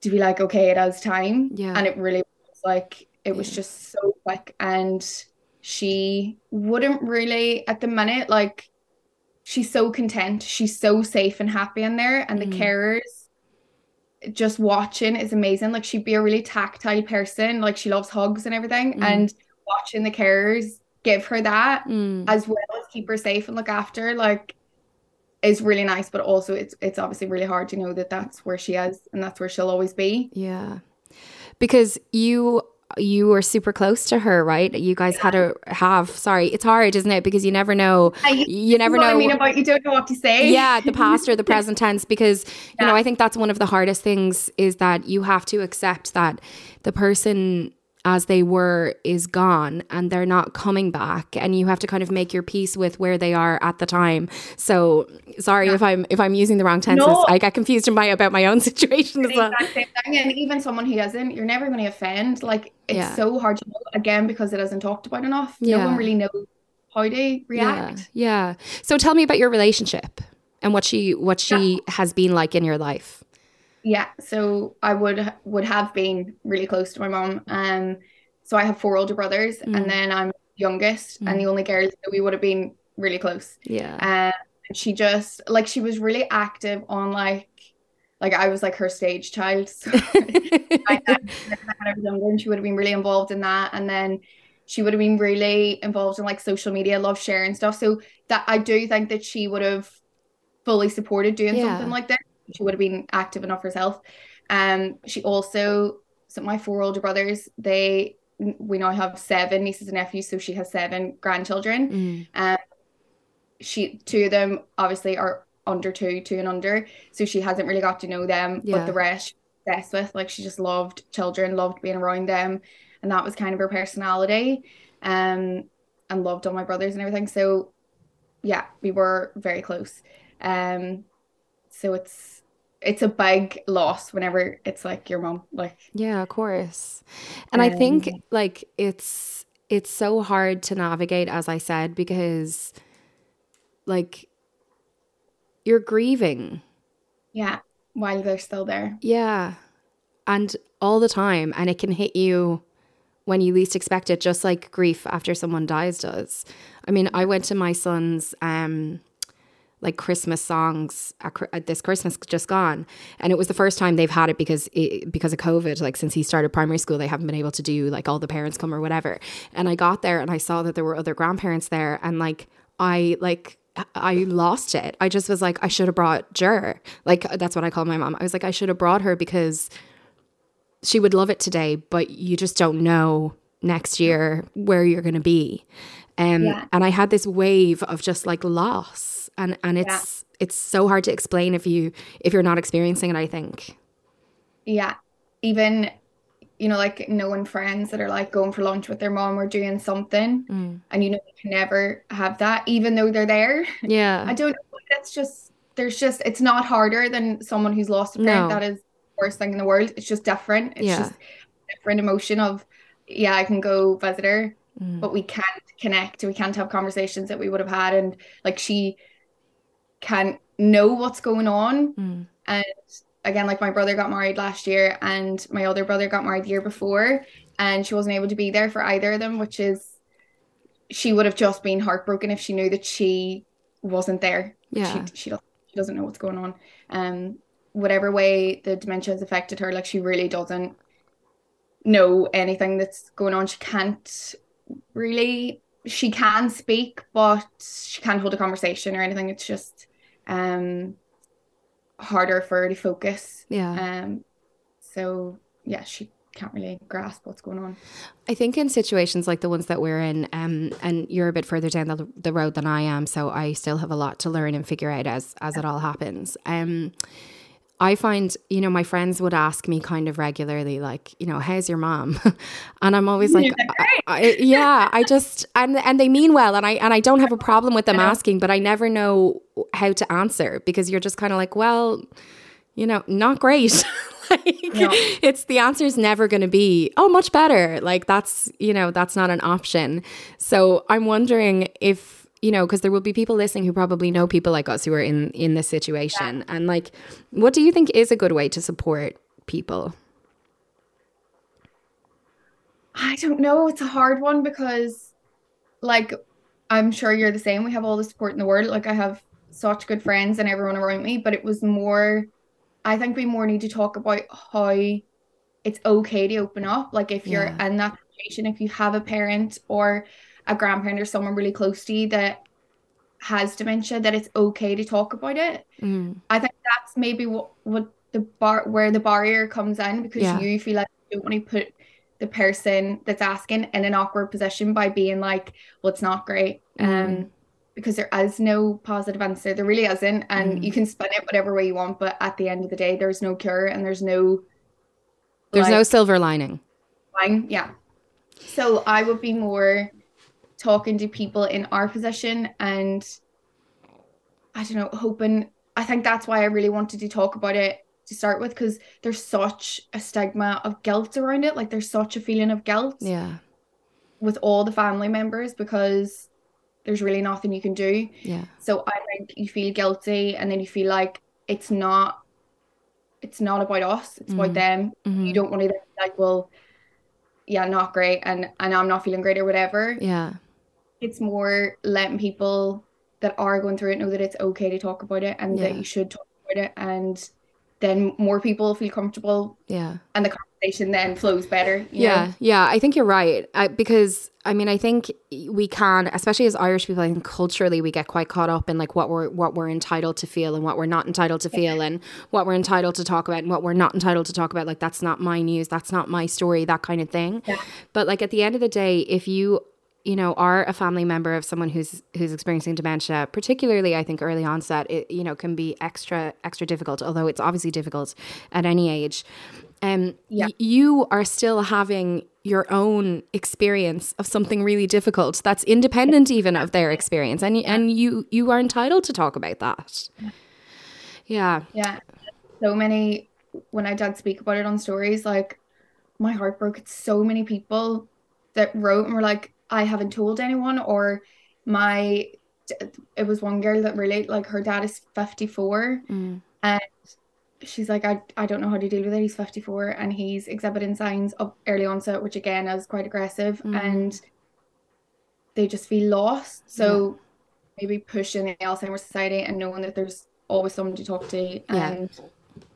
to be like okay it has time Yeah. and it really was like it was just so quick and she wouldn't really at the minute like she's so content. She's so safe and happy in there. And the Mm. carers just watching is amazing. Like she'd be a really tactile person. Like she loves hugs and everything. Mm. And watching the carers give her that Mm. as well as keep her safe and look after like is really nice. But also it's it's obviously really hard to know that that's where she is and that's where she'll always be. Yeah. Because you you were super close to her, right? You guys had a have sorry, it's hard, isn't it? Because you never know I- you never what know I mean about you don't know what to say. yeah the past or the *laughs* present tense because you know i think that's one of the hardest things is that you have to accept that the person as they were is gone and they're not coming back and you have to kind of make your peace with where they are at the time so sorry if i'm if i'm using the wrong tenses No. i get confused in my about my own *laughs* situation as well exact same thing. And even someone who isn't, you're never going to offend. Like it's Yeah. so hard to know again because it isn't talked about enough. No Yeah. one really knows how they react. yeah yeah so tell me about your relationship and what she what she has been like in your life Yeah, so I would would have been really close to my mom. Um, so I have four older brothers, Mm. and then I'm youngest and the only girl, so we would have been really close. yeah Um, and she just like she was really active on like like I was like her stage child. *laughs* So I I was younger, and she would have been really involved in that, and then she would have been really involved in like social media, love sharing stuff. So that I do think that she would have fully supported doing Yeah. something like that. She would have been active enough herself. Um, she also so my four older brothers, they we now have seven nieces and nephews, so she has seven grandchildren. Mm. Um, she two of them obviously are under two, two and under, so she hasn't really got to know them. Yeah. But the rest, obsessed with like she just loved children, loved being around them, and that was kind of her personality. Um, and loved all my brothers and everything. So, yeah, we were very close. Um, so it's it's a big loss whenever it's like your mom, like Yeah, of course. And I think Um, like it's it's so hard to navigate as I said because like you're grieving. yeah, while they're still there. Yeah. And all the time and it can hit you when you least expect it just like grief after someone dies does. I mean, I went to my son's um like Christmas songs at, at this Christmas just gone, and it was the first time they've had it because it, because of COVID. Like since he started primary school, they haven't been able to do like all the parents come or whatever. And I got there and I saw that there were other grandparents there, and like I like I lost it. I just was like, I should have brought Jer. Like that's what I call my mom. I was like, I should have brought her because she would love it today, but you just don't know next year where you're going to be. Um, Yeah. and I had this wave of just like loss, and and it's it's so hard to explain if you if you're not experiencing it. I think. Yeah. Even, you know, like knowing friends that are like going for lunch with their mom or doing something, Mm. and you know, you can never have that, even though they're there. Yeah. *laughs* I don't know. That's just, there's just, it's not harder than someone who's lost a parent. No. That is the worst thing in the world. It's just different. It's Yeah. just different emotion of, yeah, I can go visit her, Mm. but we can't connect. We can't have conversations that we would have had. And like she can know what's going on. Mm. And again, like my brother got married last year and my other brother got married the year before, and she wasn't able to be there for either of them, which is she would have just been heartbroken if she knew that she wasn't there. Yeah. She she doesn't she doesn't know what's going on. Um whatever way the dementia has affected her, like she really doesn't know anything that's going on. She can't really she can speak, but she can't hold a conversation or anything. It's just um harder for her to focus. Yeah. Um so yeah, she can't really grasp what's going on. I think in situations like the ones that we're in, um, and you're a bit further down the, the road than I am, so I still have a lot to learn and figure out as as it all happens. Um, I find, you know, my friends would ask me kind of regularly, like, you know, how's your mom? *laughs* and I'm always like, *laughs* I, I, yeah, I just and and they mean well, and I and I don't have a problem with them asking, but I never know how to answer because you're just kind of like, well, you know, not great. *laughs* like it's the answer is never going to be, oh, much better. Like that's, you know, that's not an option. So I'm wondering if, you know, because there will be people listening who probably know people like us who are in in this situation. And like, what do you think is a good way to support people? I don't know. It's a hard one because, like, I'm sure you're the same. We have all the support in the world. Like, I have such good friends and everyone around me, but it was more I think we more need to talk about how it's okay to open up. Like if you're Yeah. in that situation, if you have a parent or a grandparent or someone really close to you that has dementia, that it's okay to talk about it. Mm. I think that's maybe what what the bar where the barrier comes in because Yeah. you feel like you don't want to put the person that's asking in an awkward position by being like, well, it's not great. Um Mm. because there is no positive answer. There really isn't. And Mm. you can spin it whatever way you want, but at the end of the day, there's no cure and there's no There's no silver lining. line. Yeah. So I would be more talking to people in our position and I don't know, hoping I think that's why I really wanted to talk about it to start with because there's such a stigma of guilt around it. Like there's such a feeling of guilt Yeah. with all the family members because there's really nothing you can do. Yeah. So I think you feel guilty and then you feel like it's not it's not about us, it's about Mhm. them. Mhm. You don't want to be like, well, yeah, not great and and I'm not feeling great or whatever. Yeah. It's more letting people that are going through it know that it's okay to talk about it and that you should talk about it and then more people feel comfortable Yeah. and the conversation then flows better. you Yeah, know? yeah, I think you're right. I, because I mean, I think we can, especially as Irish people, I think culturally we get quite caught up in like what we're what we're entitled to feel and what we're not entitled to feel, and what we're entitled to talk about and what we're not entitled to talk about. Like that's not my news, that's not my story, that kind of thing. But like at the end of the day, if you you know are a family member of someone who's who's experiencing dementia particularly i think early onset it you know can be extra extra difficult although it's obviously difficult at any age um Yeah. y- you are still having your own experience of something really difficult that's independent even of their experience and and you you are entitled to talk about that yeah Yeah. So many, when I did speak about it on stories, like my heart broke. It's so many people that wrote and were like, I haven't told anyone, or my, it was one girl that really, like, her dad is 54 Mm. and she's like, I, I don't know how to deal with it. He's 54 and he's exhibiting signs of early onset, which again is quite aggressive, Mm. and they just feel lost. So maybe pushing the Alzheimer's Society and knowing that there's always someone to talk to Yeah. and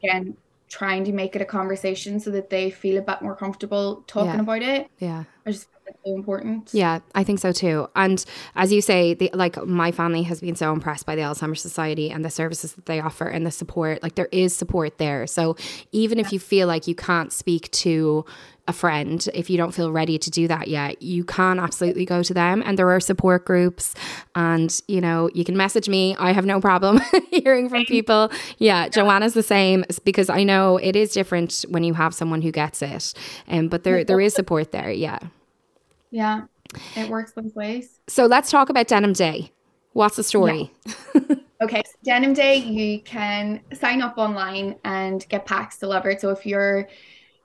again trying to make it a conversation so that they feel a bit more comfortable talking Yeah. about it. yeah I just so important. Yeah, I think so too. And as you say, the, like my family has been so impressed by the Alzheimer's Society and the services that they offer and the support. Like there is support there. So even if you feel like you can't speak to a friend, if you don't feel ready to do that yet, you can absolutely go to them. And there are support groups, and you know you can message me. I have no problem *laughs* hearing from people. Yeah, Joanna's the same because I know it is different when you have someone who gets it. Um, but there there is support there. Yeah. Yeah. It works both ways. So let's talk about Denim Day. What's the story? *laughs* Okay, so Denim Day, you can sign up online and get packs delivered. So if you're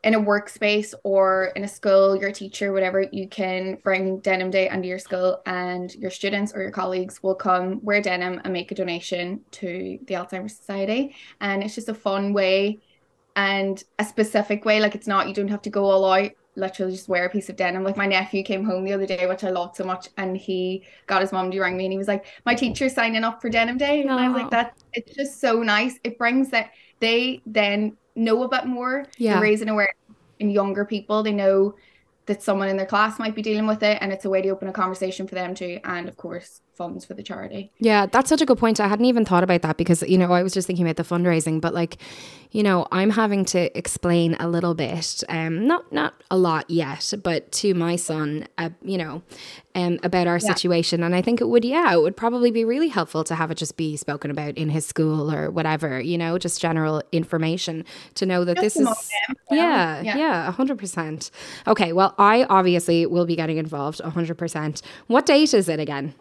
in a workspace or in a school, your teacher, whatever, you can bring Denim Day into your school and your students or your colleagues will come wear denim and make a donation to the Alzheimer's Society. And it's just a fun way and a specific way. Like it's not, you don't have to go all out. Literally just wear a piece of denim. Like my nephew came home the other day, which I loved so much, and he got his mom to ring me and he was like, My teacher's signing up for denim day. And I was like, That it's just so nice. It brings that they then know a bit more. Yeah. Raising awareness in younger people. They know that someone in their class might be dealing with it and it's a way to open a conversation for them too. And of course, funds for the charity. Yeah, that's such a good point. I hadn't even thought about that because, you know, I was just thinking about the fundraising, but like, you know, I'm having to explain a little bit, um, not not a lot yet, but to my son, uh, you know, um, about our situation. And I think it would, yeah, it would probably be really helpful to have it just be spoken about in his school or whatever, you know, just general information to know that Just this is, yeah, Yeah. yeah, a hundred percent. Okay, well, I obviously will be getting involved a hundred percent. What date is it again?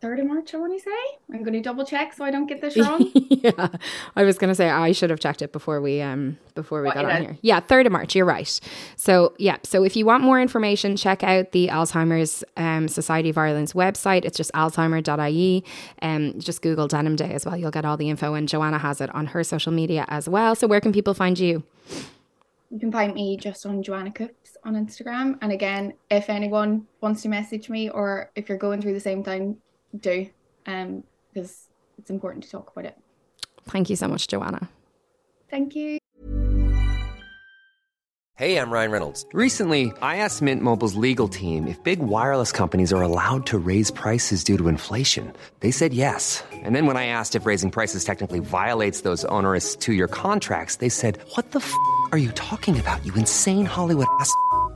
3rd of March, I want to say. I'm going to double check so I don't get this *laughs* wrong. yeah, I was gonna say I should have checked it before we um before we got on here. Yeah, third of March. You're right. So yeah, so if you want more information, check out the Alzheimer's um, Society of Ireland's website. It's just alzheimer.ie. Um, just Google Denim Day as well. You'll get all the info, and Joanna has it on her social media as well. So where can people find you? You can find me just on Joanna Coops on Instagram. And again, if anyone wants to message me or if you're going through the same thing, do. Um, because it's important to talk about it. Thank you so much, Joanna. Thank you. Hey, I'm Ryan Reynolds. Recently, I asked Mint Mobile's legal team if big wireless companies are allowed to raise prices due to inflation. They said yes. And then when I asked if raising prices technically violates those onerous two year contracts, they said, What the f are you talking about, you insane Hollywood ass?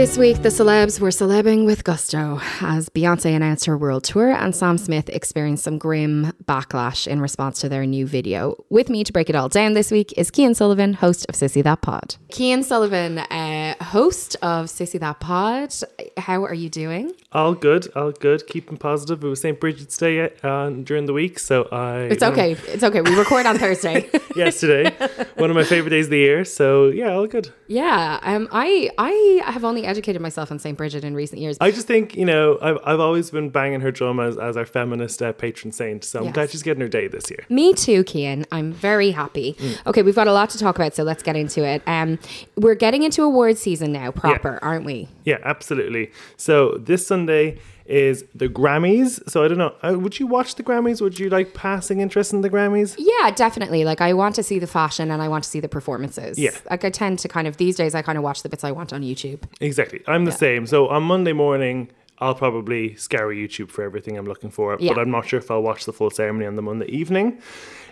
This week, the celebs were celebbing with gusto as Beyonce announced her world tour and Sam Smith experienced some grim backlash in response to their new video. With me to break it all down this week is Cian Sullivan, host of Sissy That Pod. Cian Sullivan, uh, host of Sissy That Pod. How are you doing? All good, all good. Keeping positive. It was St. Bridget's Day uh, during the week, so I. It's okay. It's okay. We record on Thursday. *laughs* yesterday, one of my favorite days of the year. So yeah, all good. yeah. Um. I I have only educated myself on St. Bridget in recent years. I just think you know I've I've always been banging her drum as, as our feminist uh, patron saint. So I'm Yes. glad she's getting her day this year. Me too, Cian. I'm very happy. Okay, we've got a lot to talk about, so let's get into it. Um, we're getting into awards season now, proper, aren't we? Yeah, absolutely. So this Sunday is the Grammys. So I don't know. Uh, would you watch the Grammys? Would you like passing interest in the Grammys? Yeah, definitely. Like, I want to see the fashion and I want to see the performances. Yeah. Like, I tend to kind of these days, I kind of watch the bits I want on YouTube. Exactly. I'm the same. So on Monday morning, I'll probably scour YouTube for everything I'm looking for, Yeah. but I'm not sure if I'll watch the full ceremony on the Monday evening.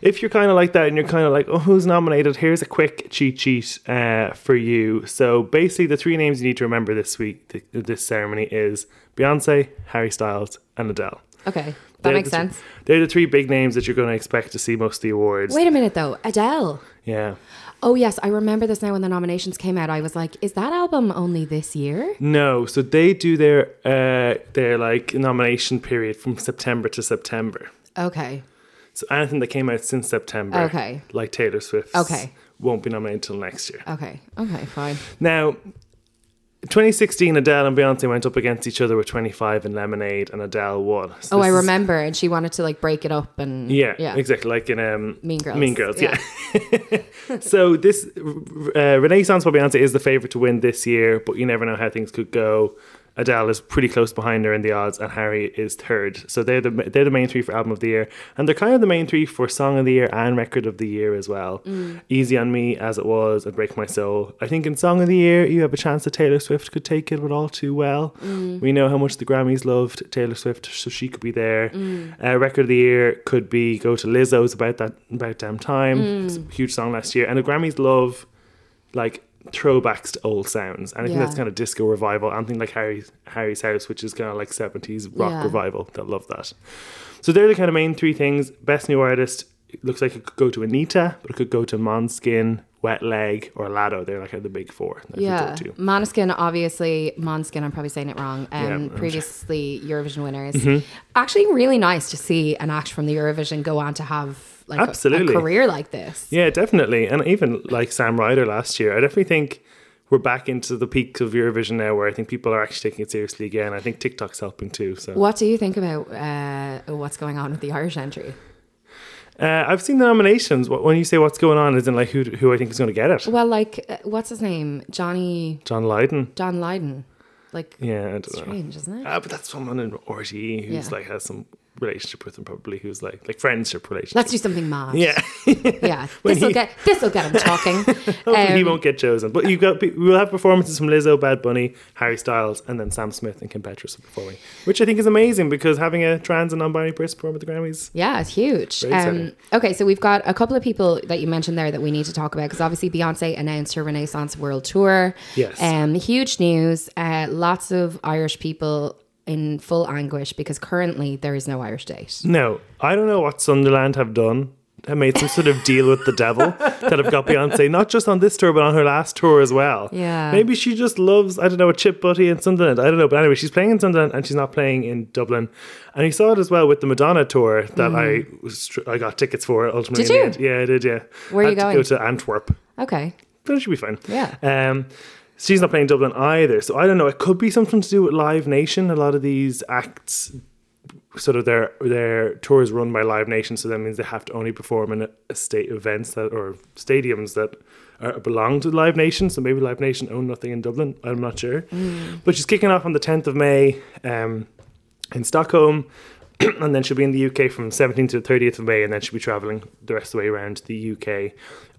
If you're kind of like that and you're kind of like, oh, who's nominated? Here's a quick cheat sheet uh, for you. So basically, the three names you need to remember this week, th- this ceremony is Beyonce, Harry Styles, and Adele. Okay, that They're makes the th- sense. they're the three big names that you're going to expect to see most of the awards. Wait a minute, though. Adele. Yeah. Oh, yes. I remember this now when the nominations came out. I was like, is that album only this year? No, so they do their uh, their like nomination period from September to September. Okay. So anything that came out since September, Okay. like Taylor Swift, Okay. won't be nominated until next year. Okay. Okay, fine. Now, 2016, Adele and Beyonce went up against each other with 25 and Lemonade, and Adele won. So Oh, I remember. And she wanted to like break it up and Yeah, yeah. exactly, like in um, Mean Girls, Mean Girls, yeah. yeah. *laughs* so this uh, Renaissance by Beyonce is the favorite to win this year, but you never know how things could go. Adele is pretty close behind her in the odds, and Harry is third. So they're the they're the main three for album of the year, and they're kind of the main three for song of the year and record of the year as well. Mm. Easy on me as it was, and Break My Soul. I think in song of the year you have a chance that Taylor Swift could take it, but all too well. Mm. We know how much the Grammys loved Taylor Swift, so she could be there. Mm. Uh, record of the year could be go to Lizzo's about that about damn time. Mm. It's a huge song last year, and the Grammys love like throwbacks to old sounds. And I think Yeah. that's kind of disco revival. Anything like Harry's Harry's House, which is kind of like seventies rock Yeah. revival. That love that. So they're the kind of main three things. Best new artist it looks like it could go to Anitta, but it could go to Måneskin, Wet Leg, or Latto. They're like the big four. that it could Yeah, go to. Måneskin, obviously, Måneskin, I'm probably saying it wrong. Um, Yeah, previously Eurovision winners. Mhm. Actually, really nice to see an act from the Eurovision go on to have like a- Absolutely. a, career like this. Yeah, definitely. And even like Sam Ryder last year, I definitely think we're back into the peak of Eurovision now, where I think people are actually taking it seriously again. I think TikTok's helping too. So What do you think about uh, what's going on with the Irish entry? uh, I've seen the nominations. When you say what's going on, is in like who who I think is going to get it? Well, like, uh, what's his name? Johnny John Lydon. John Lydon. Like, Yeah, I don't know. strange, isn't it? Ah, but that's someone in RTÉ who's Yeah. like has some relationship with him, probably who's like like friendship relationship. Let's do something mad. yeah. *laughs* yeah. *laughs* This will get this will get him talking. *laughs* Hopefully he Um, won't get chosen. But you've got we'll have performances from Lizzo, Bad Bunny, Harry Styles, and then Sam Smith and Kim Petras performing, which I think is amazing because having a trans and non-binary person perform at the Grammys. Yeah, it's huge. Um, okay, so we've got a couple of people that you mentioned there that we need to talk about because obviously Beyonce announced her Renaissance World Tour. Yes. Um, huge news. Uh, lots of Irish people in full anguish because currently there is no Irish date. No, I don't know what Sunderland have done. Have made some sort of deal with the devil that have got Beyonce not just on this tour but on her last tour as well. Yeah. maybe she just loves I don't know a chip butty in Sunderland. I don't know, but anyway, she's playing in Sunderland and she's not playing in Dublin. And you saw it as well with the Madonna tour that I was I got tickets for ultimately. Did you? Yeah, I did. Yeah, Where are you to go to Antwerp. Okay. it should be fine. Yeah. Um, she's not playing Dublin either, so I don't know. It could be something to do with Live Nation. A lot of these acts, sort of their their tours run by Live Nation, so that means they have to only perform in a, a state events that or stadiums that are, belong to Live Nation. So maybe Live Nation own nothing in Dublin. I'm not sure. But she's kicking off on the 10th of May um, in Stockholm. *clears throat* and then she'll be in the UK from 17th to 30th of May, and then she'll be traveling the rest of the way around the UK.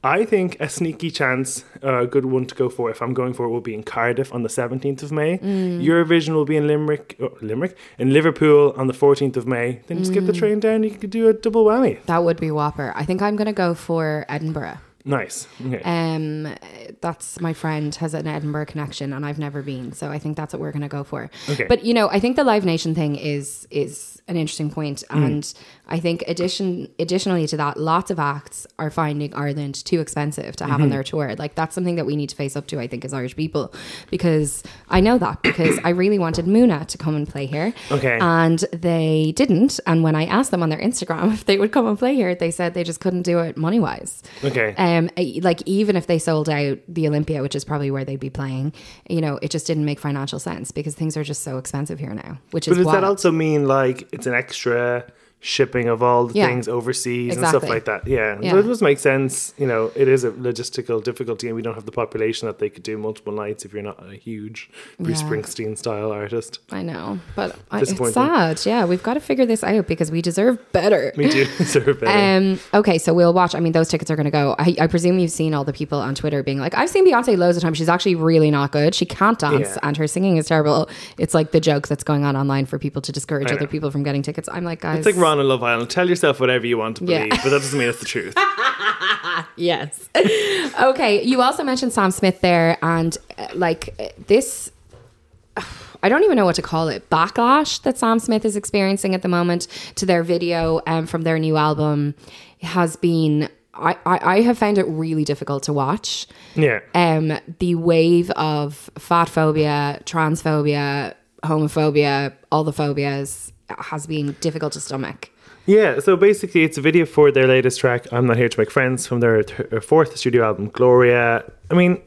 I think a sneaky chance, uh, a good one to go for if I'm going for it, will be in Cardiff on the 17th of May. Eurovision will be in Limerick, oh, Limerick, in Liverpool on the 14th of May. Then just get the train down, you could do a double whammy. That would be whopper. I think I'm going to go for Edinburgh. Nice. Okay. Um, that's my friend has an Edinburgh connection, and I've never been, so I think that's what we're going to go for. Okay. But you know, I think the Live Nation thing is is an interesting and Mm. I think addition additionally to that, lots of acts are finding Ireland too expensive to have Mm-hmm. on their tour. Like that's something that we need to face up to. I think as Irish people, because I know that because I really wanted Muna to come and play here. Okay. And they didn't. And when I asked them on their Instagram *laughs* if they would come and play here, they said they just couldn't do it money wise. Okay. Um, like even if they sold out the Olympia, which is probably where they'd be playing, you know, it just didn't make financial sense because things are just so expensive here now. Which is But does wild. that also mean like it's an extra shipping of all the Yeah. things overseas and stuff like that? Yeah. Yeah. So it does make sense. You know, it is a logistical difficulty, and we don't have the population that they could do multiple nights if you're not a huge Bruce Yeah. Springsteen style artist. I know, but I, it's sad. Yeah, we've got to figure this out because we deserve better. Me too. *laughs* deserve better. Um, okay, so we'll watch. I mean, those tickets are going to go. I, I presume you've seen all the people on Twitter being like, I've seen Beyonce loads of times. She's actually really not good. She can't dance and her singing is terrible. It's like the joke that's going on online for people to discourage other people from getting tickets. I'm like, guys. it's like Ron and Love Island. Tell yourself whatever you want to Yeah. believe, but that doesn't mean it's the truth. *laughs* Yes. okay. You also mentioned Sam Smith there, and uh, like uh, this. *sighs* I don't even know what to call it. Backlash that Sam Smith is experiencing at the moment to their video um, from their new album has been. I, I, I have found it really difficult to watch. Yeah. Um, the wave of fat phobia, transphobia, homophobia, all the phobias has been difficult to stomach. Yeah, so basically, it's a video for their latest track, I'm Not Here to Make Friends, from their th- uh, fourth studio album, Gloria. I mean,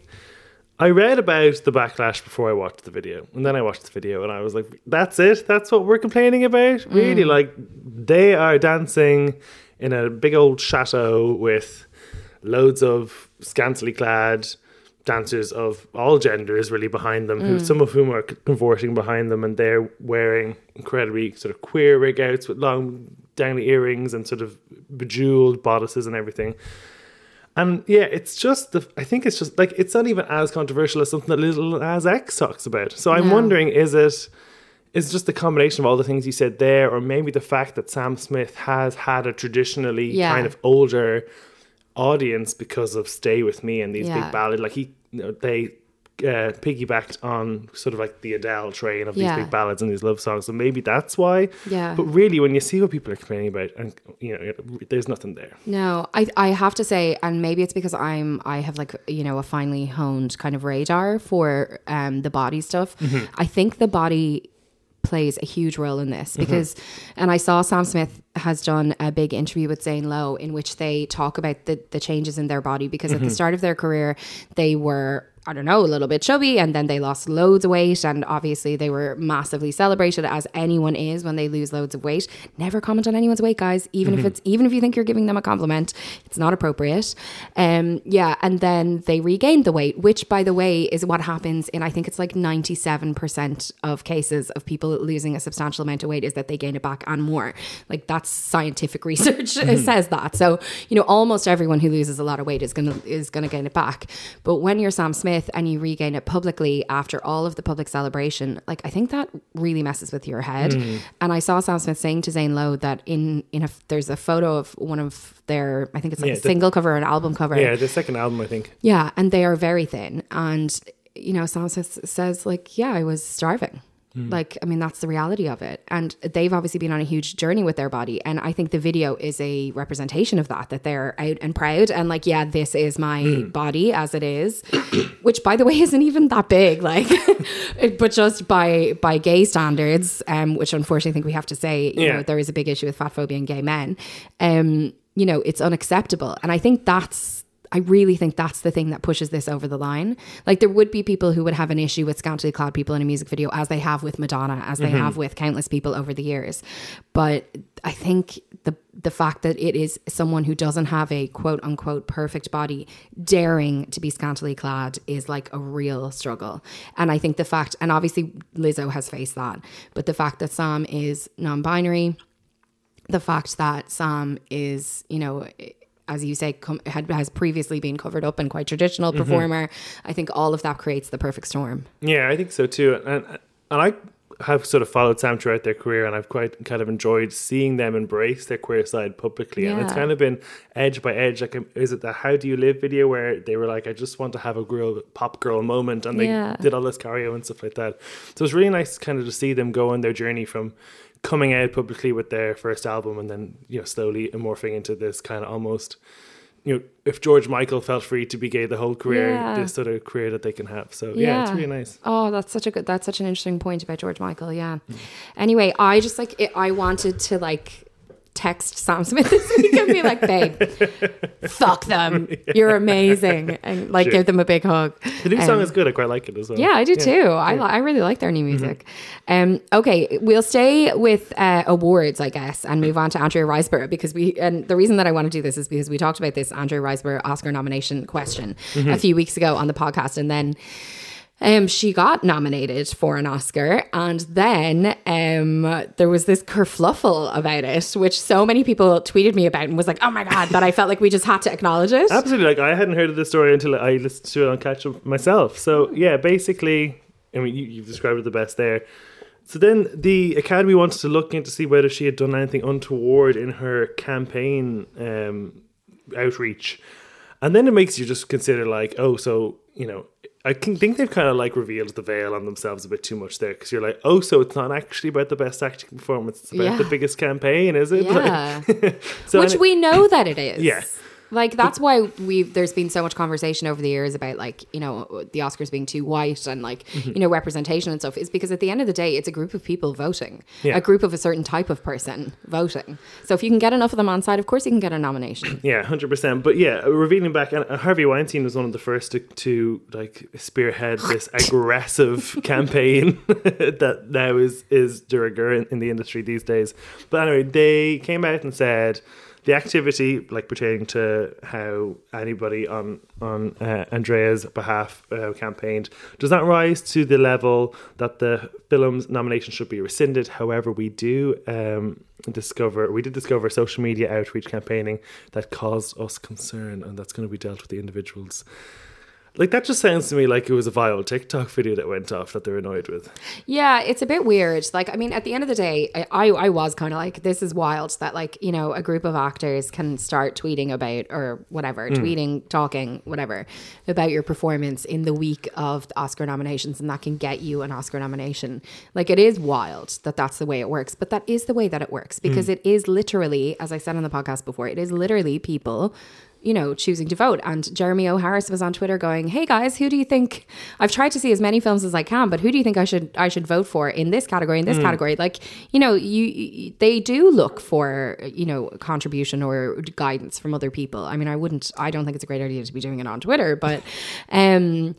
I read about the backlash before I watched the video, and then I watched the video, and I was like, that's it? That's what we're complaining about? Mm. Really? Like, they are dancing in a big old chateau with loads of scantily clad dancers of all genders really behind them, who mm. some of whom are convorting behind them, and they're wearing incredibly sort of queer rig outs with long dangly earrings and sort of bejeweled bodices and everything. And yeah, it's just the. I think it's just like it's not even as controversial as something that Lil Nas X talks about. So I'm No. wondering, is it? Is it just the combination of all the things you said there, or maybe the fact that Sam Smith has had a traditionally Yeah. kind of older audience because of Stay With Me and these Yeah. big ballads. Like he, you know, they uh, piggybacked on sort of like the Adele train of these Yeah. big ballads and these love songs. So maybe that's why. Yeah. But really, when you see what people are complaining about, and you know, there's nothing there. No, I I have to say, and maybe it's because I'm I have like you know a finely honed kind of radar for um the body stuff. I think the body plays a huge role in this mm-hmm. because and I saw Sam Smith has done a big interview with Zane Lowe in which they talk about the the changes in their body because at the mm-hmm. start of their career they were I don't know, a little bit chubby and then they lost loads of weight. And obviously, they were massively celebrated as anyone is when they lose loads of weight. Never comment on anyone's weight, guys, even if it's, even if you think you're giving them a compliment, it's not appropriate. Um, yeah. And then they regained the weight, which, by the way, is what happens in, I think it's like 97% of cases of people losing a substantial amount of weight is that they gain it back and more. Like that's scientific *laughs* research says that. So, you know, almost everyone who loses a lot of weight is to, is going to gain it back. But when you're Sam Smith and you regain it publicly after all of the public celebration, like I think that really messes with your head. Mm. And I saw Sam Smith saying to Zane Lowe that in in a there's a photo of one of their I think it's like Yeah, a the- single cover or an album cover. Yeah, the second album, I think. Yeah, and they are very thin. And, you know, Sam says, says like, yeah, I was starving. Like, I mean, that's the reality of it. And they've obviously been on a huge journey with their body. And I think the video is a representation of that, that they're out and proud and like, yeah, this is my body as it is, *coughs* which by the way isn't even that big, *laughs* like, *laughs* but just by, by gay standards, um, which unfortunately I think we have to say, you Yeah. know, there is a big issue with fat phobia in gay men. Um, you know, it's unacceptable. And I think that's I really think that's the thing that pushes this over the line. Like there would be people who would have an issue with scantily clad people in a music video, as they have with Madonna, as they mm-hmm. have with countless people over the years. But I think the the fact that it is someone who doesn't have a quote unquote perfect body daring to be scantily clad is like a real struggle. And I think the fact, and obviously Lizzo has faced that, but the fact that Sam is non-binary, the fact that Sam is, you know, as you say, com- had has previously been covered up and quite traditional performer. I think all of that creates the perfect storm. Yeah, I think so too. And and I have sort of followed Sam throughout their career, and I've quite kind of enjoyed seeing them embrace their queer side publicly. And it's kind of been edge by edge. Like, um, is it the "How Do You Live" video where they were like, "I just want to have a girl pop girl moment," and they Yeah. did all this choreo and stuff like that. So it's really nice, kind of, to see them go on their journey from coming out publicly with their first album, and then you know slowly morphing into this kind of almost. You know, if George Michael felt free to be gay the whole career, Yeah. this sort of career that they can have. So yeah, it's really nice. Oh, that's such a good. That's such an interesting point about George Michael. Yeah. Anyway, I just like it, I wanted to like text Sam Smith this week and be like, *laughs* "Babe, fuck them. You're amazing," and like Sure. give them a big hug. The new song Um, is good. I quite like it as well. Yeah, I do too. I li- I really like their new music. Um, okay, we'll stay with uh, awards, I guess, and move on to Andrea Riseborough because we. And the reason that I want to do this is because we talked about this Andrea Riseborough Oscar nomination question a few weeks ago on the podcast, and then. Um, she got nominated for an Oscar, and then um, there was this kerfluffle about it, which so many people tweeted me about and was like, "Oh my god!" That I felt like we just had to acknowledge it. Absolutely. Like I hadn't heard of the story until I listened to it on Catch Up myself. So yeah, basically, I mean, you, you've described it the best there. So then the Academy wanted to look in to see whether she had done anything untoward in her campaign um, outreach, and then it makes you just consider like, oh, so you know. I can think they've kind of like revealed the veil on themselves a bit too much there because you're like, oh, so it's not actually about the best acting performance; it's about Yeah. the biggest campaign, is it? *laughs* Yeah. so Which we know that it is. Yeah. Like that's why we've there's been so much conversation over the years about like, you know, the Oscars being too white and like, Mm-hmm. you know, representation and stuff is because at the end of the day it's a group of people voting. Yeah. A group of a certain type of person voting. So if you can get enough of them on side, of course you can get a nomination. *clears throat* Yeah, hundred percent. But yeah, revealing back, and Harvey Weinstein was one of the first to, to like spearhead this aggressive *laughs* campaign *laughs* that now is is de rigueur in, in the industry these days. But anyway, they came out and said the activity, like pertaining to how anybody on on uh, Andrea's behalf uh, campaigned, does not rise to the level that the film's nomination should be rescinded. However, we do um, discover we did discover social media outreach campaigning that caused us concern, and that's going to be dealt with the individuals. Like that just sounds to me like it was a viral TikTok video that went off that they're annoyed with. Yeah, it's a bit weird. Like, I mean, at the end of the day, I I, I was kind of like, this is wild that like you know a group of actors can start tweeting about or whatever, hmm. tweeting, talking, whatever about your performance in the week of the Oscar nominations, and that can get you an Oscar nomination. Like, it is wild that that's the way it works, but that is the way that it works because hmm. it is literally, as I said on the podcast before, it is literally people you know, choosing to vote. And Jeremy O. Harris was on Twitter going, "Hey guys, who do you think I've tried to see as many films as I can, but who do you think I should I should vote for in this category in this category?" Like, you know, you, you they do look for, you know, contribution or guidance from other people. I mean, I wouldn't I don't think it's a great idea to be doing it on Twitter, but *laughs* um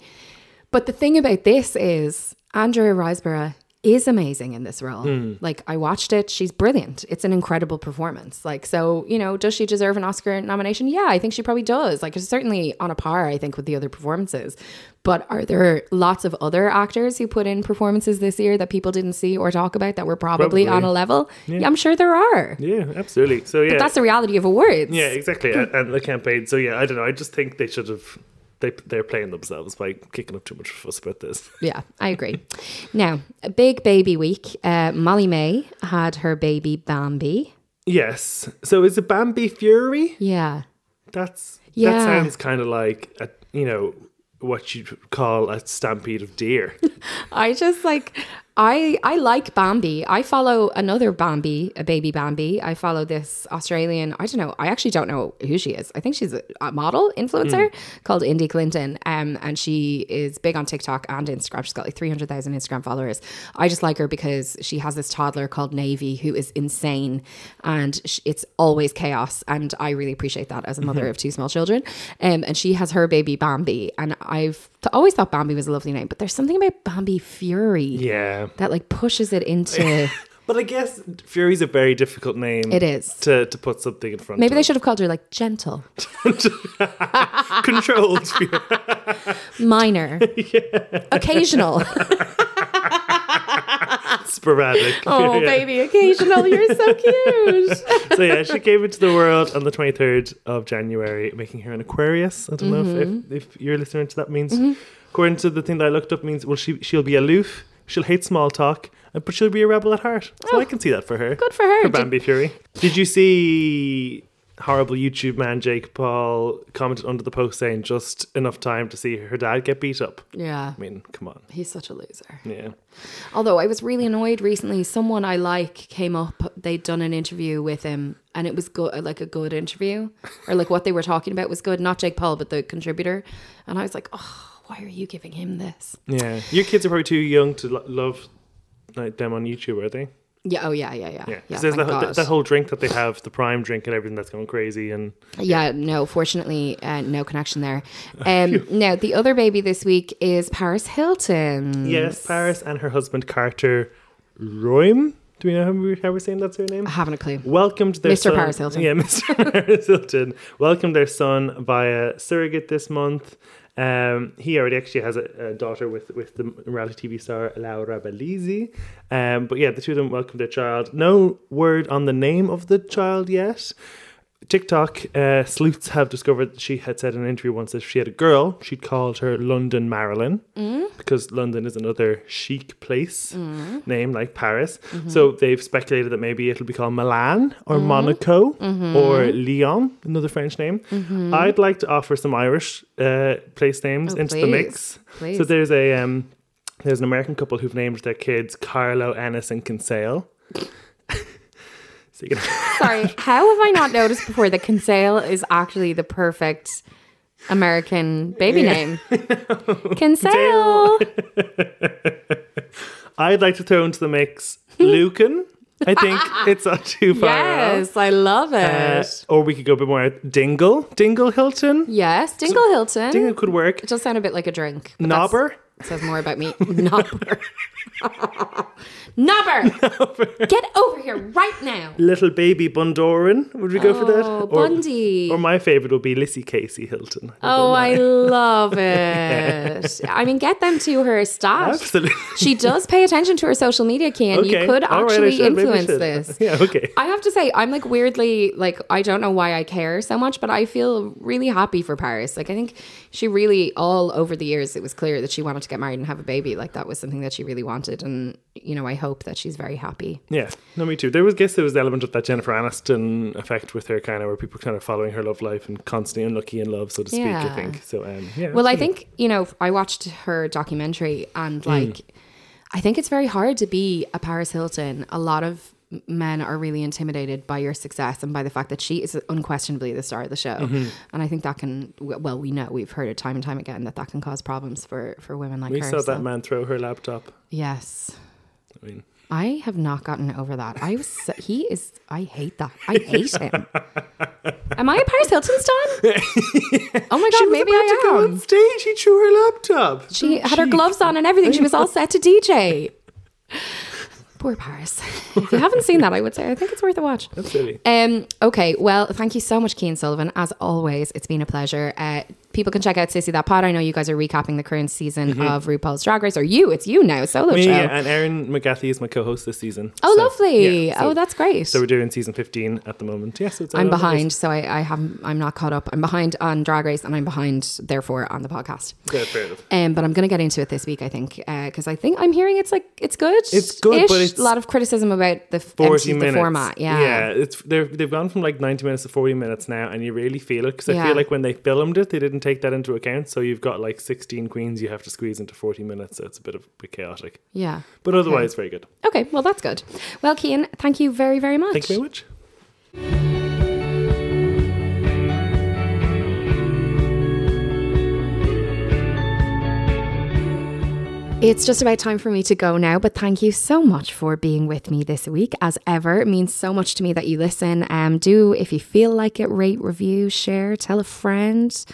But the thing about this is Andrea Riseborough is amazing in this role. Hmm. Like I watched it, she's brilliant. It's an incredible performance. Like so, you know, does she deserve an Oscar nomination? Yeah, I think she probably does. Like it's certainly on a par I think with the other performances. But are there lots of other actors who put in performances this year that people didn't see or talk about that were probably, Probably. on a level? Yeah. I'm sure there are. Yeah, absolutely. So yeah, But that's the reality of awards. yeah, exactly. and, and the campaign. So yeah, I don't know. I just think they should have. They they're playing themselves by kicking up too much fuss about this. *laughs* Yeah, I agree. now, a big baby week. Uh, Molly-Mae had her baby Bambi. Yes. So is it Bambi Fury? Yeah. That's Yeah. that sounds kind of like a you know what you'd call a stampede of deer. *laughs* I just like I I like Bambi. I follow another Bambi, a baby Bambi. I follow this Australian. I don't know. I actually don't know who she is. I think she's a, model influencer called Indy Clinton. Um, and she is big on TikTok and Instagram. She's got like three hundred thousand Instagram followers. I just like her because she has this toddler called Navy who is insane, and sh- it's always chaos. And I really appreciate that as a mother of two small children. Um, and she has her baby Bambi, and I've always thought Bambi was a lovely name, but there's something about Bambi Fury yeah. that like pushes it into *laughs* But I guess Fury's a very difficult name. It is. to to put something in front. maybe of. they should have called her like gentle *laughs* controlled. Fury. minor *laughs* occasional *laughs* sporadic. oh *laughs* Yeah. baby occasional you're so *laughs* cute So yeah, she came into the world on the twenty third of January, making her an Aquarius. I don't know Mm-hmm. if, if, if you're listening to that means. According to the thing that I looked up, means well she she'll be aloof, she'll hate small talk, but she'll be a rebel at heart. So I can see that for her. Oh, good for her. For Bambi Fury. Did you see? Horrible YouTube man Jake Paul commented under the post saying just enough time to see her dad get beat up. yeah I mean, come on. he's such a loser Yeah. although i was really annoyed recently someone i like came up they'd done an interview with him and it was good like a good interview or like what they were talking about was good not jake paul but the contributor and i was like oh why are you giving him this Yeah. Your kids are probably too young to lo- love like, them on YouTube, are they? Yeah oh yeah yeah yeah Yeah, yeah, because there's that, that, that whole drink that they have, the prime drink and everything that's going crazy. And Yeah, no, fortunately, uh, no connection there. *laughs* Um, now, the other baby this week is Paris Hilton. yes, Paris and her husband Carter Reum. Do we know how, we, how we're saying that's her name? I haven't a clue. Welcomed their Mr. son- Paris Hilton. Yeah, *laughs* Mr. Paris Hilton. Welcomed their son via surrogate this month. Um, he already actually has a, a daughter with with the reality TV star Laura Bellizzi. Um, but yeah, the two of them welcomed their child. No word on the name of the child yet. TikTok uh, sleuths have discovered that she had said in an interview once that if she had a girl, she'd called her London Marilyn because London is another chic place name like Paris. So they've speculated that maybe it'll be called Milan or Monaco or Lyon, another French name. I'd like to offer some Irish uh, place names Oh, into the mix. Please. So there's a um, there's an American couple who've named their kids Carlow, Ennis, and Kinsale. *laughs* so you can Sorry, how have I not noticed before that Kinsale is actually the perfect American baby name? Kinsale. *laughs* I'd like to throw into the mix Lucan. I think *laughs* it's not too far off. Yes, I love it. Uh, or we could go a bit more Dingle. Dingle Hilton. yes, Dingle Hilton. Dingle could work. It does sound a bit like a drink. Nobber. Says more about me. *laughs* Nobber. *laughs* Nobber. Get over here right now. Little baby Bundoran. Would we go for that? Oh, Bundy. Or my favourite would be Lissycasey Hilton. Oh, I love *laughs* it. I mean, get them to her stat. Absolutely. She does pay attention to her social media, Cian. You could All right, I actually should, maybe I influence should. this. *laughs* Yeah, okay. I have to say, I'm like weirdly, like, I don't know why I care so much, but I feel really happy for Paris. Like, I think she really, all over the years, it was clear that she wanted to get married and have a baby. Like, that was something that she really wanted. And, you know, I hope that she's very happy. Yeah, no, me too. There was, guess there was the element of that Jennifer Aniston effect with her, kind of where people kind of following her love life and constantly unlucky in love, so to speak. I think so. Um, yeah. Well, I think, you know, I watched her documentary and, like, I think it's very hard to be a Paris Hilton. A lot of men are really intimidated by your success and by the fact that she is unquestionably the star of the show. Mm-hmm. And I think that can, well, we know, we've heard it time and time again that that can cause problems for, for women like we her. saw so- that man throw her laptop. Yes. I mean, I have not gotten over that. I was so, he is I hate that. I hate him. *laughs* Am I a Paris Hilton stan? oh my *laughs* god, she was maybe about to go I on am. stage. She threw her laptop. She So had her gloves on and everything. She was all set to DJ. Poor Paris. *laughs* If you haven't seen that, I would say I think it's worth a watch. That's silly. Um, okay, well, thank you so much, Cian Sullivan. As always, it's been a pleasure. Uh, people can check out Sissy That Pod. I know you guys are recapping the current season of RuPaul's Drag Race, or you, it's you now, solo Mm-hmm. Me show. and Erin McGathy is my co-host this season. Oh, So, lovely. yeah, so- oh, that's great. So we're doing season 15 at the moment. Yes, it's I'm uh, behind, so I, I haven't. I'm not caught up. I'm behind on Drag Race, and I'm behind, therefore, on the podcast. Yeah, fair enough. Um, but I'm going to get into it this week, I think, because I think I'm hearing it's like it's good. It's good, but it's a lot of criticism about the 40 empty- minutes. the format. Yeah, yeah. It's they've gone from like 90 minutes to 40 minutes now, and you really feel it because I feel like when they filmed it, they didn't take that into account. So you've got like 16 queens you have to squeeze into 40 minutes. So it's a bit of a bit chaotic, yeah. but otherwise very good. Okay, well that's good. Well, Cian, thank you very, very much. Thank you very much. It's just about time for me to go now, but thank you so much for being with me this week. As ever, it means so much to me that you listen. Um, do if you feel like it, rate, review, share, tell a friend,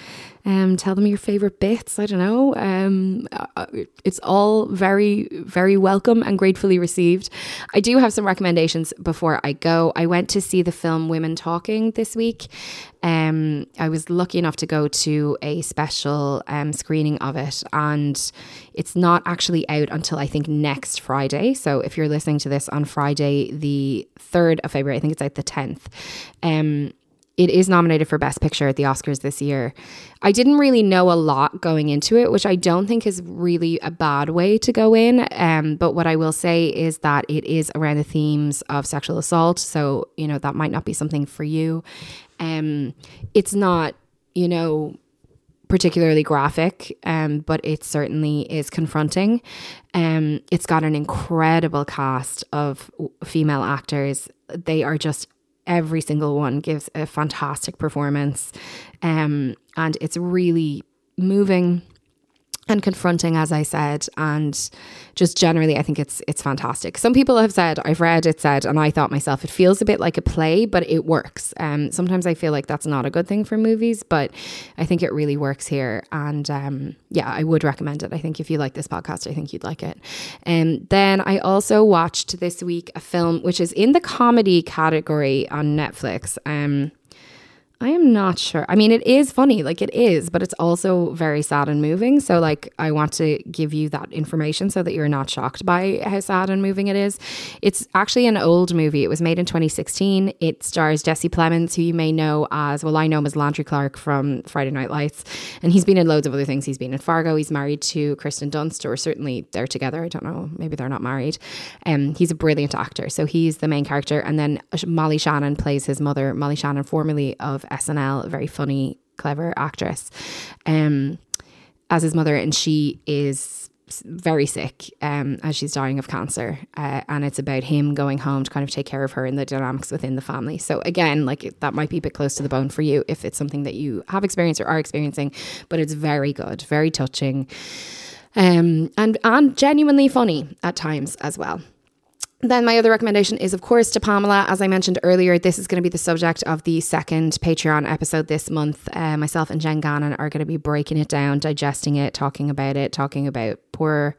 um, tell them your favorite bits. I don't know. Um, uh, it's all very, very welcome and gratefully received. I do have some recommendations before I go. I went to see the film Women Talking this week. Um, I was lucky enough to go to a special um, screening of it, and it's not actually out until I think next Friday. So if you're listening to this on Friday, the 3rd of February, I think it's out the 10th. Um, it is nominated for Best Picture at the Oscars this year. I didn't really know a lot going into it, which I don't think is really a bad way to go in. Um, but what I will say is that it is around the themes of sexual assault. So, you know, that might not be something for you. Um, it's not, you know, particularly graphic, um, but it certainly is confronting. Um, it's got an incredible cast of female actors. They are just every single one gives a fantastic performance, um, and it's really moving and confronting as i said and just generally i think it's it's fantastic. Some people have said i've read it said and i thought myself it feels a bit like a play but it works. Um sometimes i feel like that's not a good thing for movies but i think it really works here. And um yeah i would recommend it. I think if you like this podcast i think you'd like it. And um, then i also watched this week a film which is in the comedy category on netflix. Um I am not sure. I mean, it is funny, like it is, but it's also very sad and moving. So, like, I want to give you that information so that you're not shocked by how sad and moving it is. It's actually an old movie. It was made in 2016. It stars Jesse Plemons, who you may know as, well, I know him as Landry Clark from Friday Night Lights, and he's been in loads of other things. He's been in Fargo. He's married to Kirsten Dunst, or certainly they're together. I don't know. Maybe they're not married. Um, he's a brilliant actor. So, he's the main character. And then Molly Shannon plays his mother, Molly Shannon, formerly of SNL, very funny, clever actress, um, as his mother, and she is very sick um, as she's dying of cancer, uh, and it's about him going home to kind of take care of her and the dynamics within the family. So again, like that might be a bit close to the bone for you if it's something that you have experienced or are experiencing, but it's very good, very touching, um, and and genuinely funny at times as well. Then my other recommendation is, of course, to Pamela. As I mentioned earlier, this is going to be the subject of the second Patreon episode this month. Uh, myself and Jen Gannon are going to be breaking it down, digesting it, talking about it, talking about poor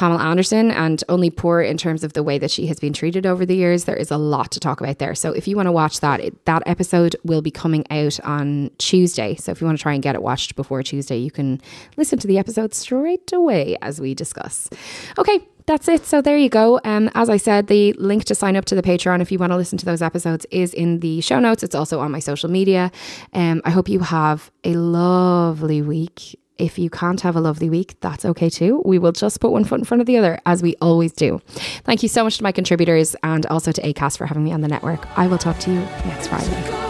Pamela Anderson and only poor in terms of the way that she has been treated over the years. There is a lot to talk about there. So if you want to watch that, it, that episode will be coming out on Tuesday. So if you want to try and get it watched before Tuesday, you can listen to the episode straight away as we discuss. Okay, that's it. So there you go. Um, as I said, the link to sign up to the Patreon if you want to listen to those episodes is in the show notes. It's also on my social media. Um, I hope you have a lovely week. If you can't have a lovely week, that's okay too. We will just put one foot in front of the other, as we always do. Thank you so much to my contributors and also to ACAST for having me on the network. I will talk to you next Friday.